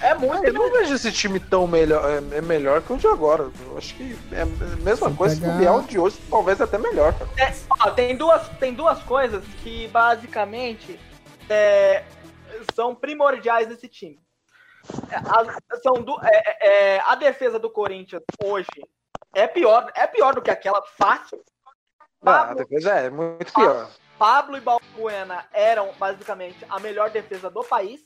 É muito. Eu não vejo esse time tão melhor. É, é melhor que o de agora. Eu acho que é a mesma coisa pegar... que o Biel de hoje, talvez até melhor. É, ó, tem, duas, tem duas coisas que basicamente é, são primordiais nesse time. É, a, são do, é, é, é, a defesa do Corinthians hoje é pior, é pior do que aquela fácil. Não, a defesa é muito pior. Pablo e Balbuena eram basicamente a melhor defesa do país.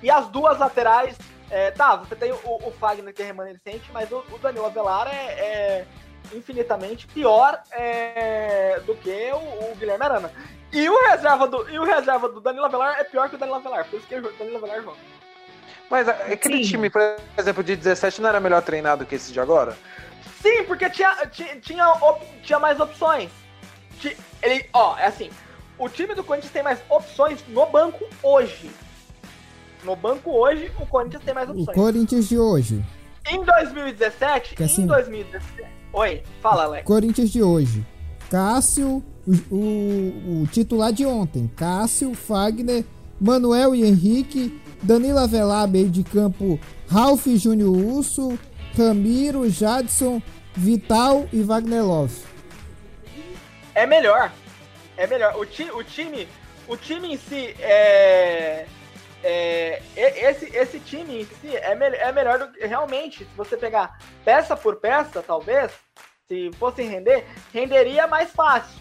E as duas laterais, é, tá, você tem o, o Fagner que é remanescente, mas o, o Danilo Avelar é, é infinitamente pior é, do que o, o, Guilherme Arana. E o, reserva do, e o reserva do Danilo Avelar é pior que o Danilo Avelar, por isso que o Danilo Avelar joga. Mas aquele Sim. time, por exemplo, de 17 não era melhor treinado que esse de agora? Sim, porque tinha, tinha, tinha, op, tinha mais opções. Ele, ó, é assim. O time do Corinthians tem mais opções no banco hoje. No banco hoje, o Corinthians tem mais opções. O Corinthians de hoje. Em 2017, assim, em 2017. Oi, fala, Alex. Corinthians de hoje. Cássio, o, o, o, titular de ontem. Cássio, Fagner, Manuel e Henrique, Danilo Avelar, meio de campo, Ralf Júnior Urso, Ramiro, Jadson, Vital e Wagner Love é melhor. É melhor. O, ti, o time, o time em si é, é esse, esse time em si é, me, é melhor do que realmente. Se você pegar peça por peça, talvez, se fosse render, renderia mais fácil,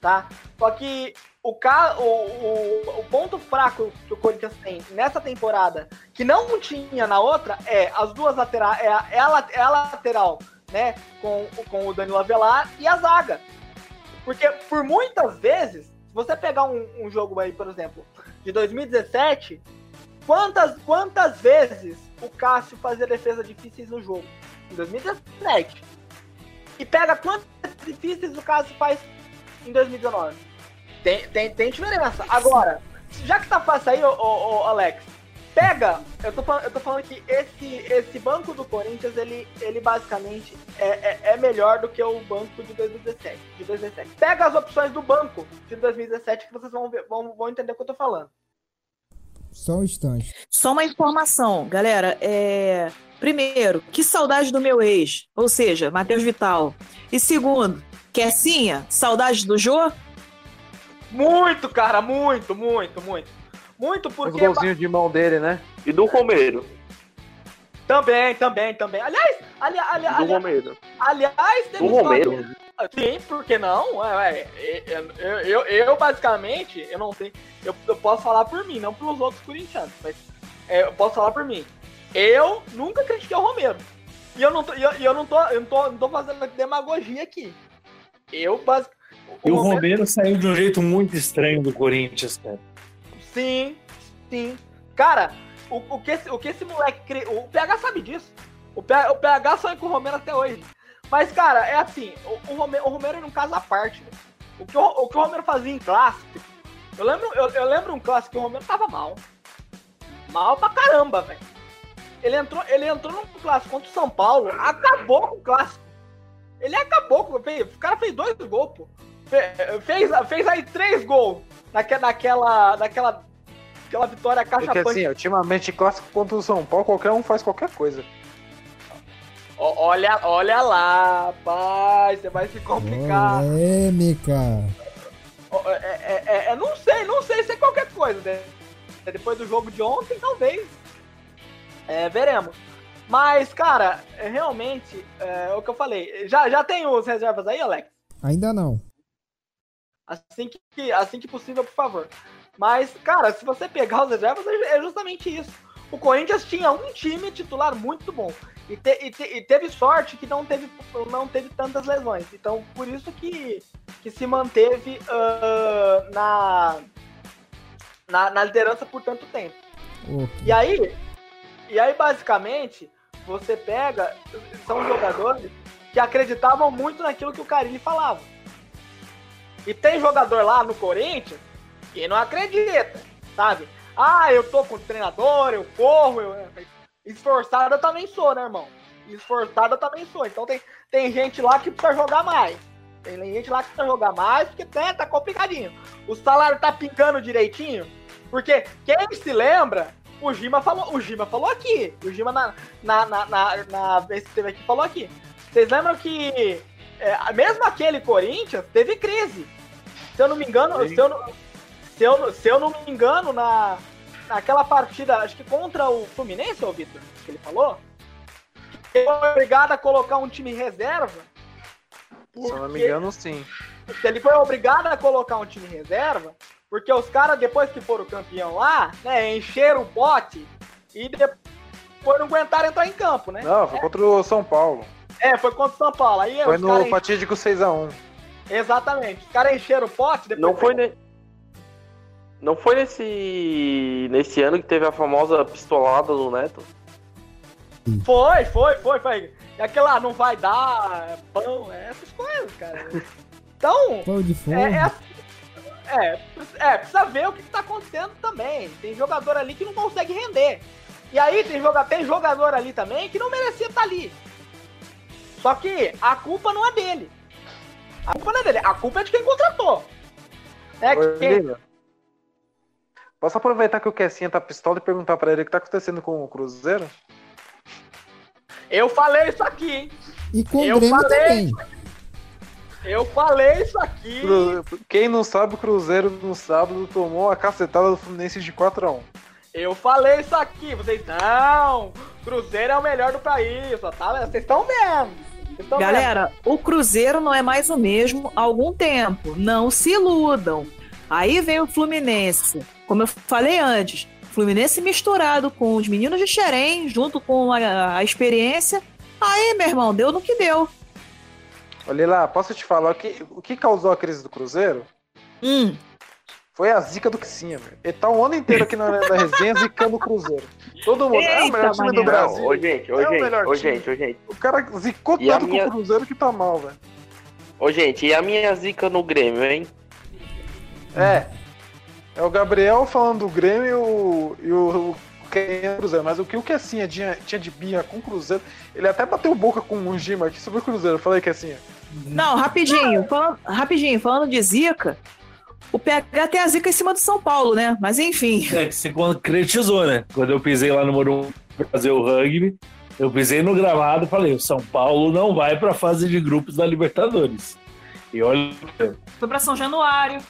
tá? Só que o, o, o, o ponto fraco que o Corinthians tem nessa temporada, que não tinha na outra, é as duas laterais, é a, é é a lateral, né, com, com o Danilo Avelar e a zaga. Porque por muitas vezes, se você pegar um, um jogo aí, por exemplo, de 2017, quantas, quantas vezes o Cássio fazia defesas difíceis no jogo? Em 2017. E pega quantas difíceis o Cássio faz em 2019. Tem, tem, tem diferença. Agora, já que tá fácil aí, ô, ô, ô, Alex, pega. Eu tô, falando, eu tô falando que esse, esse banco do Corinthians, ele, ele basicamente é, é, é melhor do que o banco de 2017, de 2017. Pega as opções do banco de 2017 que vocês vão, ver, vão, vão entender o que eu tô falando. Só um instante. Só uma informação, galera. É... Primeiro, que saudade do meu ex, ou seja, Matheus Vital. E segundo, Kessinha, saudade do Jô? Muito, cara, muito, muito, muito. Muito Os porque. golzinhos de mão dele, né? E do Romero. Também, também, também. Aliás, ali, ali, E do ali, Romero. aliás, Do Romero. Sim, por que não? Ué, eu, eu, eu, eu, basicamente, eu não tenho. Eu, eu posso falar por mim, não pelos outros corintianos, mas é, eu posso falar por mim. Eu nunca critiquei o Romero. E eu não tô, e eu, eu não tô, eu não tô, não tô fazendo demagogia aqui. Eu, basic, E o Romero saiu de um jeito muito estranho do Corinthians, cara. Sim, sim. Cara, o, o, que, esse, o que esse moleque. cri- O PH sabe disso. O PH, o PH sonha com o Romero até hoje. Mas, cara, é assim: o, o Romero, o Romero era um caso à parte. velho. O que o, o que o Romero fazia em clássico. Eu lembro, eu, eu lembro um clássico que o Romero tava mal. Mal pra caramba, velho. Ele entrou, ele entrou num clássico contra o São Paulo, acabou com o clássico. Ele acabou com. fez- O cara fez dois gols, pô. Fe- Fez, fez aí três gols naque- naquela, naquela, naquela vitória caixa Porque assim, ultimamente, clássico contra o São Paulo, qualquer um faz qualquer coisa. Ó, Olha, olha lá, rapaz, você vai se complicar. Polêmica. Ó, É, é- é- é- não sei, não sei se é qualquer coisa. Né? Depois do jogo de ontem, talvez. É, veremos. Mas, cara, é, realmente, é, o que eu falei. Já, já tem os reservas aí, Alex? Ainda não. Assim que, assim que possível, por favor. Mas, cara, se você pegar os reservas, é é justamente isso. O Corinthians tinha um time titular muito bom. E, te- e te- e teve sorte que não teve, não teve tantas lesões. Então, por isso que, que se manteve ah, na, na, na liderança por tanto tempo. Ok. E aí, e aí basicamente, você pega, são jogadores que acreditavam muito naquilo que o Carilli falava. E tem jogador lá no Corinthians que não acredita, sabe? Ah, eu tô com o treinador, eu corro, eu... esforçado eu também sou, né, irmão? Esforçado eu também sou. Então tem, tem gente lá que precisa jogar mais. Tem gente lá que precisa jogar mais porque né, tá complicadinho. O salário tá pingando direitinho, porque quem se lembra, o Gima falou, o Gima falou aqui. O Gima na, na, na, na, na vez que esteve aqui falou aqui. Vocês lembram que é, mesmo aquele Corinthians teve crise. Se eu não me engano, se eu não, se eu, não- se eu não me engano, na, naquela partida, acho que contra o Fluminense, ô Vitor, que ele falou, que ele foi obrigado a colocar um time reserva. Se eu não me porque- engano, sim. ele foi obrigado a colocar um time reserva, porque os caras, depois que foram campeão lá, né, encheram o bote e depois não aguentaram entrar em campo, né? Não, foi contra o São Paulo. É, foi contra o São Paulo. Aí Foi os no caras fatídico 6x1. Exatamente. Os caras encheram o pote, depois. Não foi, ne... não foi nesse... nesse ano que teve a famosa pistolada do Neto? Foi, foi, foi, foi. E aquela não vai dar pão, é essas coisas, cara. Então, Pão de é, é, é, é, precisa ver o que tá acontecendo também. Tem jogador ali que não consegue render. E aí tem, joga, tem jogador ali também que não merecia estar ali. Só que a culpa não é dele. A culpa não é dele, a culpa é de quem contratou. É Ô, quem, Lívia, Posso aproveitar que o Kessinha tá pistola e perguntar pra ele o que tá acontecendo com o Cruzeiro? eu falei isso aqui, hein? E com eu o Grêmio falei. também. Eu falei isso aqui. Quem não sabe, o Cruzeiro no sábado tomou a cacetada do Fluminense de 4x1. Eu falei isso aqui, vocês não. Cruzeiro é o melhor do país, ó, tá? Vocês estão vendo. Galera, o Cruzeiro não é mais o mesmo há algum tempo. Não se iludam. Aí vem o Fluminense. Como eu falei antes, Fluminense misturado com os meninos de Xerém, junto com a, a experiência. Aí, meu irmão, deu no que deu. Olha lá, posso te falar o que, o que causou a crise do Cruzeiro? Hum, foi a zica do Kissinha, velho. Ele tá o ano inteiro aqui na da Resenha zicando o Cruzeiro. Todo mundo. é o Eita, melhor time do. Brasil. Não, ô gente, ô É o gente, melhor ô time. gente, ô gente. O cara zicou E tanto minha- com o Cruzeiro que tá mal, velho. Ô gente, e a minha zica no Grêmio, hein? É. É o Gabriel falando do Grêmio e o, e o, é Cruzeiro. Mas o que o Kessinha tinha, tinha de birra com o Cruzeiro, ele até bateu boca com o Gima aqui sobre o Cruzeiro. Eu falei, Kessinha. Não, rapidinho, falando, rapidinho, falando de zica, o PH tem a zica em cima do São Paulo, né? Mas enfim. É que você concretizou, né? Quando eu pisei lá no Morumbi pra fazer o rugby, eu pisei no gramado e falei: o São Paulo não vai pra fase de grupos da Libertadores. E olha, Foi pra São Januário.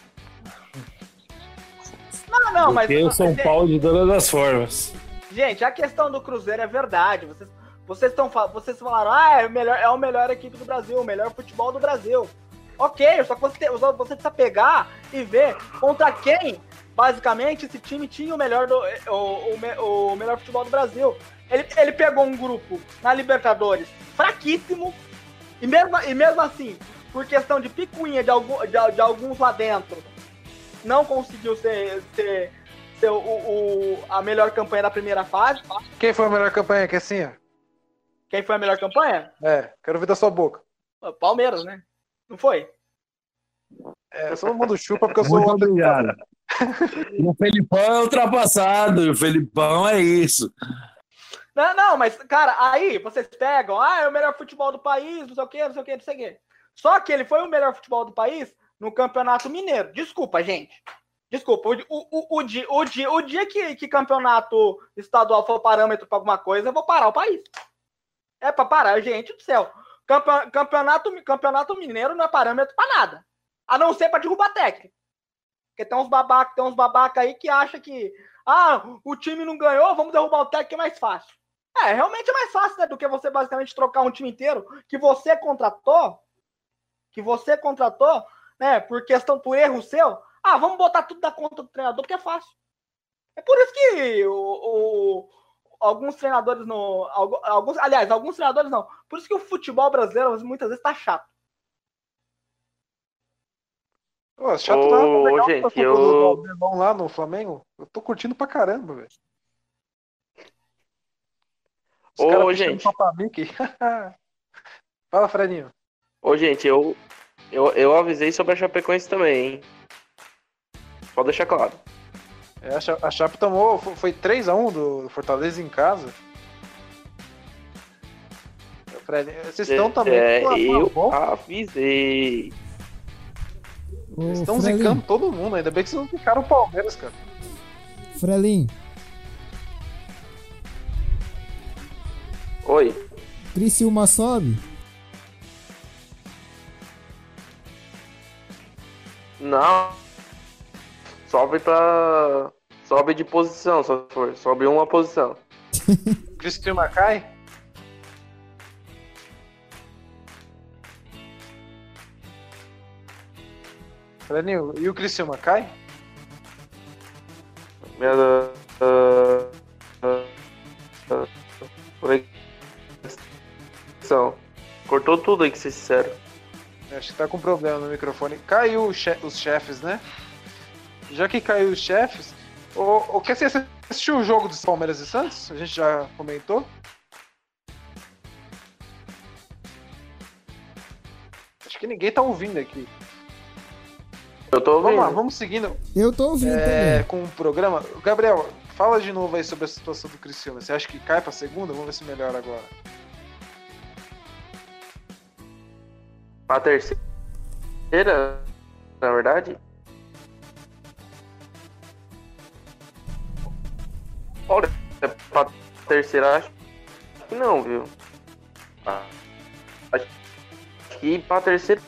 Não, não, mas. porque o São gente, Paulo de todas as formas. Gente, a questão do Cruzeiro é verdade. Vocês, vocês, tão, fa- vocês falaram, ah, é, o melhor, é a melhor equipe do Brasil, o melhor futebol do Brasil. Ok, só que você, tem- só você precisa pegar e ver contra quem, basicamente, esse time tinha o melhor, do, o, o, o melhor futebol do Brasil. Ele, ele pegou um grupo na Libertadores fraquíssimo, e mesmo, e mesmo assim, por questão de picuinha de, algum, de, de alguns lá dentro, não conseguiu ser, ser, ser o, o- a melhor campanha da primeira fase. Quem foi a melhor campanha, Kessinha? Quem foi a melhor campanha? É, quero ver da sua boca. O Palmeiras, né? Não foi? É, todo mundo chupa porque eu sou Muito obrigado. (laughs) O Felipão é ultrapassado, o Felipão é isso. Não, não, mas, cara, aí vocês pegam, ah, é o melhor futebol do país, não sei o quê, não sei o quê, não sei o quê. Só que ele foi o melhor futebol do país no Campeonato Mineiro. Desculpa, gente. Desculpa, o, o, o, dia, o dia, o dia que, que campeonato estadual for parâmetro para alguma coisa, eu vou parar o país. É para parar, gente do céu. Campe- Campeonato, campeonato Mineiro não é parâmetro para nada. A não ser para derrubar técnico. Porque tem uns babaca, tem uns babaca aí que acha que ah, o time não ganhou, vamos derrubar o técnico é mais fácil. É, realmente é mais fácil, né, do que você basicamente trocar um time inteiro que você contratou, que você contratou, né, por questão, por erro seu. Ah, vamos botar tudo da conta do treinador, porque é fácil. É por isso que o, o- alguns treinadores no, algu- alguns, aliás, alguns treinadores não. Por isso que o futebol brasileiro muitas vezes tá chato. Pô, chato Ô, nada, legal gente, tá eu- do Albermão lá no Flamengo. Eu tô curtindo pra caramba, velho. Ô, gente. (laughs) Fala, Fredinho. Ô, gente, eu, eu, eu avisei sobre a Chapecoense também, hein? Pode deixar claro. É, a, Cha- a Chape tomou, fo- foi 3x1 do Fortaleza em casa. Fred, vocês estão também. É, com a eu bom. avisei. Eles estão zicando todo mundo, ainda bem que vocês não ficaram o Palmeiras, cara. Frelin, Oi. Criciúma sobe? Não. Sobe pra. Sobe de posição, só for. Sobe uma posição. Cristiano cai? Fredinho, e o Criciúma cai? Minha. ah, ah, ah, conexão. Cortou tudo aí que vocês disseram. Acho que tá com problema no microfone. Caiu che- os chefes, né? Já que caiu os chefes, o, o que você assistiu o jogo dos Palmeiras e Santos? A gente já comentou. Acho que ninguém tá ouvindo aqui. Eu tô ouvindo. Vamos lá, vamos seguindo Eu tô ouvindo é, também. com o programa. Gabriel, fala de novo aí sobre a situação do Criciúma. Você acha que cai pra segunda? Vamos ver se melhora agora. A terceira, na verdade. Olha, pra terceira acho que não, viu? Acho que pra terceira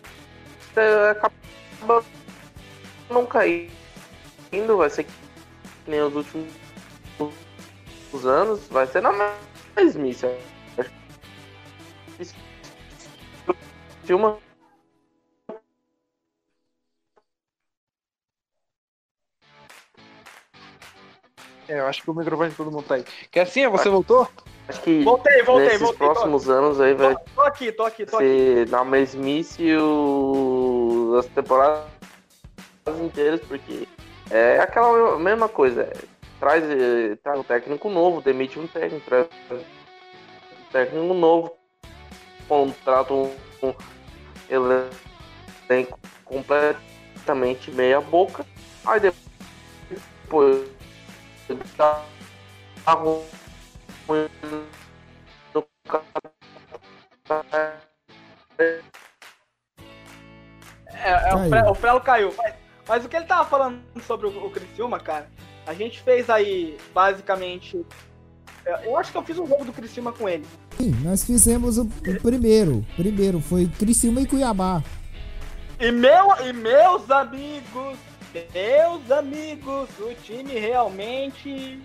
é, acaba não caindo, vai ser que nem os últimos os anos, vai ser na mesmice. Acho que uma É, eu acho que o microfone de todo mundo tá aí. Que assim, você voltou? Acho que Voltei, voltei, nesses voltei. próximos anos aí vai Tô, tô aqui, tô aqui, tô aqui. ser na mesmice o... as temporadas inteiras, porque É aquela mesma coisa. é, Traz, eh, traz um técnico novo, demite um técnico, traz um técnico novo, contrata um, um elenco completamente meia boca, aí depois no É, é, o, Caiu. Fre- o Frelo caiu. Mas, mas o que ele tava falando sobre o, o Criciúma, cara, a gente fez aí, basicamente. Eu, eu acho que eu fiz um jogo do Criciúma com ele. Sim, nós fizemos o, o primeiro. Primeiro foi Criciúma e Cuiabá. E, meu, e meus amigos, meus amigos, o time realmente.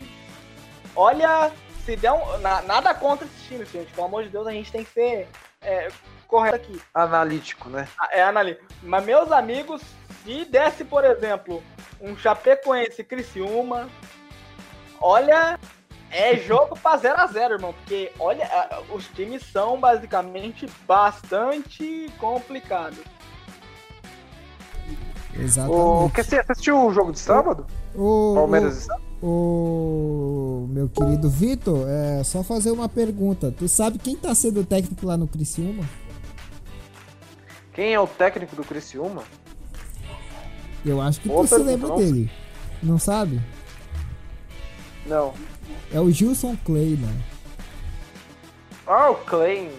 Olha, se der um. na- nada contra esse time, gente. Pelo amor de Deus, a gente tem que ser é, correto aqui. Analítico, né? É, Anali. Mas, meus amigos, se desse, por exemplo, um Chapecoense Criciúma, olha, é (laughs) jogo pra 0x0, irmão. Porque, olha, os times são basicamente bastante complicados. O, Exatamente. quer você assistiu o jogo de sábado? O, Palmeiras e Santos? o, o meu querido Vitor, é só fazer uma pergunta. Tu sabe quem tá sendo o técnico lá no Criciúma? Quem é o técnico do Criciúma? Eu acho que Boa tu se lembra dele. Não sabe? Não. É o Gilson Clay, mano. Ah, o Klein.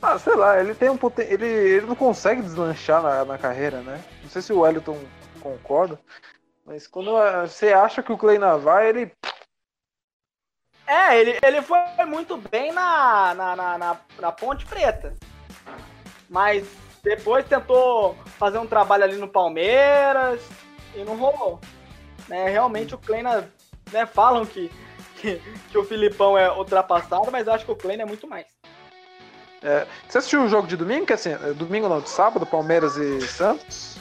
Ah, sei lá, ele tem um poten... ele, ele não consegue deslanchar na, na carreira, né? Não sei se o Wellington concorda, mas quando você acha que o Kleina vai, ele. É, ele, ele foi muito bem na, na, na, na, na Ponte Preta. Mas depois tentou fazer um trabalho ali no Palmeiras e não rolou. Né, realmente o Kleina, né, falam que, que, que o Filipão é ultrapassado, mas acho que o Kleina é muito mais. É, Você assistiu o jogo de domingo? Que assim, é, domingo não, de sábado, Palmeiras e Santos?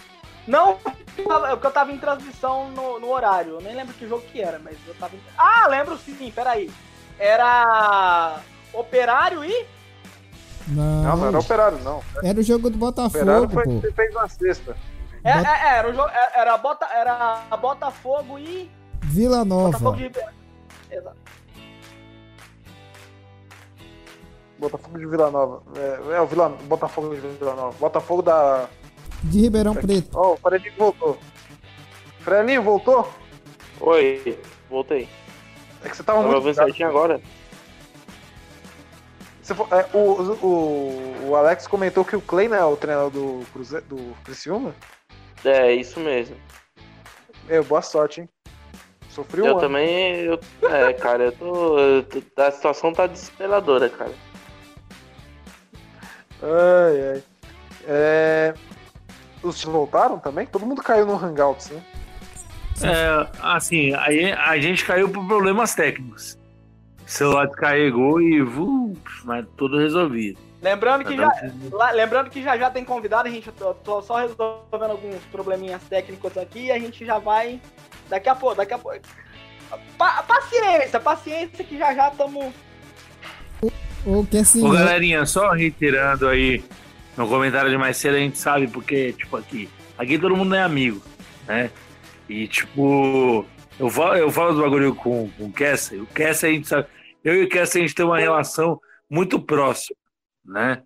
Não, é porque eu tava em transmissão no, no horário. Eu nem lembro que jogo que era, mas eu tava em... Ah, lembro sim, peraí. Era Operário e Não, Não, não era operário, não. era o jogo do Operário Botafogo, foi pô. que fez na sexta. É, Bota- é, é, era, o jogo, é- era, Bota, era Botafogo e. Vila Botafogo Nova. de Ribeirão. Exato. Botafogo de Vila Nova. É, é o Vila... Botafogo de Vila Nova. Botafogo da. De Ribeirão Preto. Ó, o Frelinho voltou. Frelinho voltou? Oi, voltei. É que você tava Tava muito. ouvindo certinho agora? Você é, o, o, o Alex comentou que o Klein é o treinador do, Cruze... do Criciúma. É, isso mesmo. Meu, boa sorte, hein? Sofri um eu ano. também. Eu, é, cara, eu tô, eu tô- A situação tá desesperadora, cara. Ai, ai. É... Os voltaram também? Todo mundo caiu no Hangouts, né? É, assim, aí a gente caiu por problemas técnicos. O celular descarregou e vu, mas tudo resolvido. Lembrando que, já, lá- lembrando que já já tem convidado, a gente tô, tô só resolvendo alguns probleminhas técnicos aqui e a gente já vai. Daqui a pouco, daqui a pouco. Pa- paciência, paciência que já já estamos. Ou que assim, Ô, né? galerinha, só reiterando aí no comentário de mais cedo, a gente sabe porque, tipo, aqui, aqui todo mundo é amigo, né? E, tipo, eu falo, eu falo do bagulho com, com o Kessler, o Kessler a gente sabe, eu e o Kessler a gente tem uma relação muito próxima, né?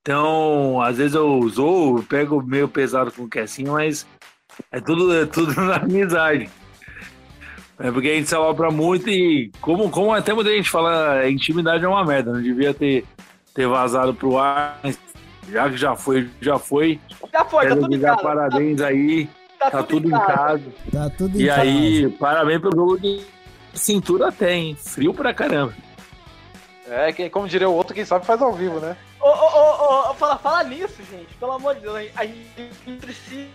Então, às vezes eu zoo, eu pego meio pesado com o Kessinho, mas é tudo, é tudo (laughs) na amizade. É porque a gente se alopra muito e, como, como até muita gente fala, a intimidade é uma merda, não devia ter, ter vazado pro ar, já que já foi, já foi. Já foi, tá Quero tudo em dar casa. parabéns aí, Tá, tá tudo em casa. Tá tudo em E casa. aí, parabéns pelo jogo de cintura até, hein? Frio pra caramba. É, como diria o outro, quem sabe faz ao vivo, né? Ô, ô, ô, fala, fala nisso, gente. Pelo amor de Deus, a gente precisa.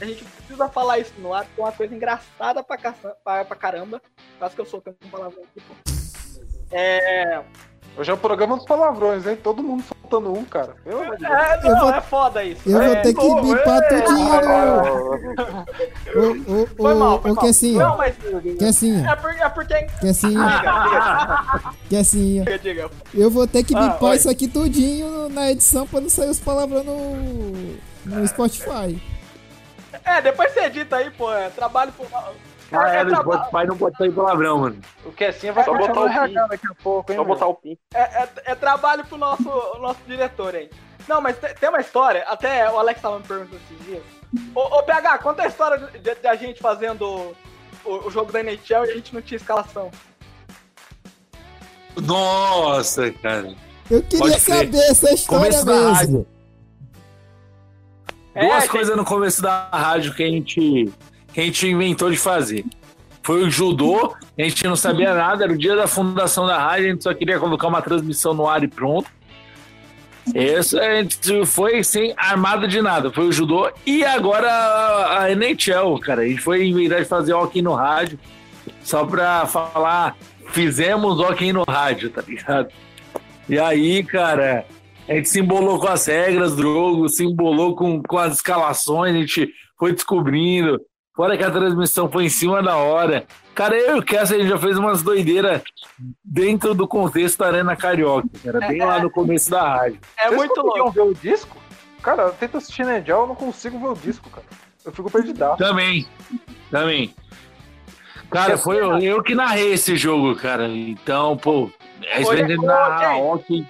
A gente precisa falar isso no ar, que é uma coisa engraçada pra, caça, pra, pra caramba. Quase que eu soltei um palavrão aqui, pô. É. Hoje é o programa dos palavrões, hein? Todo mundo faltando um, cara. Deus. É, Eu não, vou- é foda isso. Eu vou É, ter que pô, bipar é, tudinho. Ô, ô, Foi mal, foi ô, mal. Não, mas. Kessinha, É porque. É porque... Kessinha, Kessinha. Diga, diga. Eu vou ter que Ah, bipar oi. isso aqui tudinho na edição pra não sair os palavrões no, no Spotify. É, depois você edita aí, pô. É trabalho por. Ah, é, no traba- Spotify não pode sair palavrão, mano. O que assim vai Só botar o no RH pi. daqui a pouco, hein? Só botar o pin. é, é- é trabalho pro nosso, nosso diretor, hein? Não, mas te- tem uma história, até o Alex tava me perguntando esses dias. Ô, ô PH, conta a história de, de- de a gente fazendo o, o jogo da NHL e a gente não tinha escalação. Nossa, cara. Eu queria saber essa história Começo da mesmo. É, Duas gente. coisas no começo da rádio que a gente, que a gente inventou de fazer. Foi o judô, a gente não sabia nada, era o dia da fundação da rádio, a gente só queria colocar uma transmissão no ar e pronto. Isso a gente foi sem armado de nada, foi o judô e agora a, NHL, cara. A gente foi inventar de fazer hockey no rádio, só pra falar, fizemos hockey no rádio, tá ligado? E aí, cara, a gente se embolou com as regras do jogo, se embolou com, com as escalações, a gente foi descobrindo. Fora que a transmissão foi em cima da hora. Cara, eu e o Kessler, a gente já fez umas doideiras dentro do contexto da Arena Carioca, cara, bem lá no começo da rádio. É Vocês muito louco. ver o disco? Cara, eu tento assistir Negel, eu não consigo ver o disco, cara. Eu fico perdidaço. Também, também. Cara, foi eu, eu que narrei esse jogo, cara. Então, pô, a Foi, gente foi, narrar hockey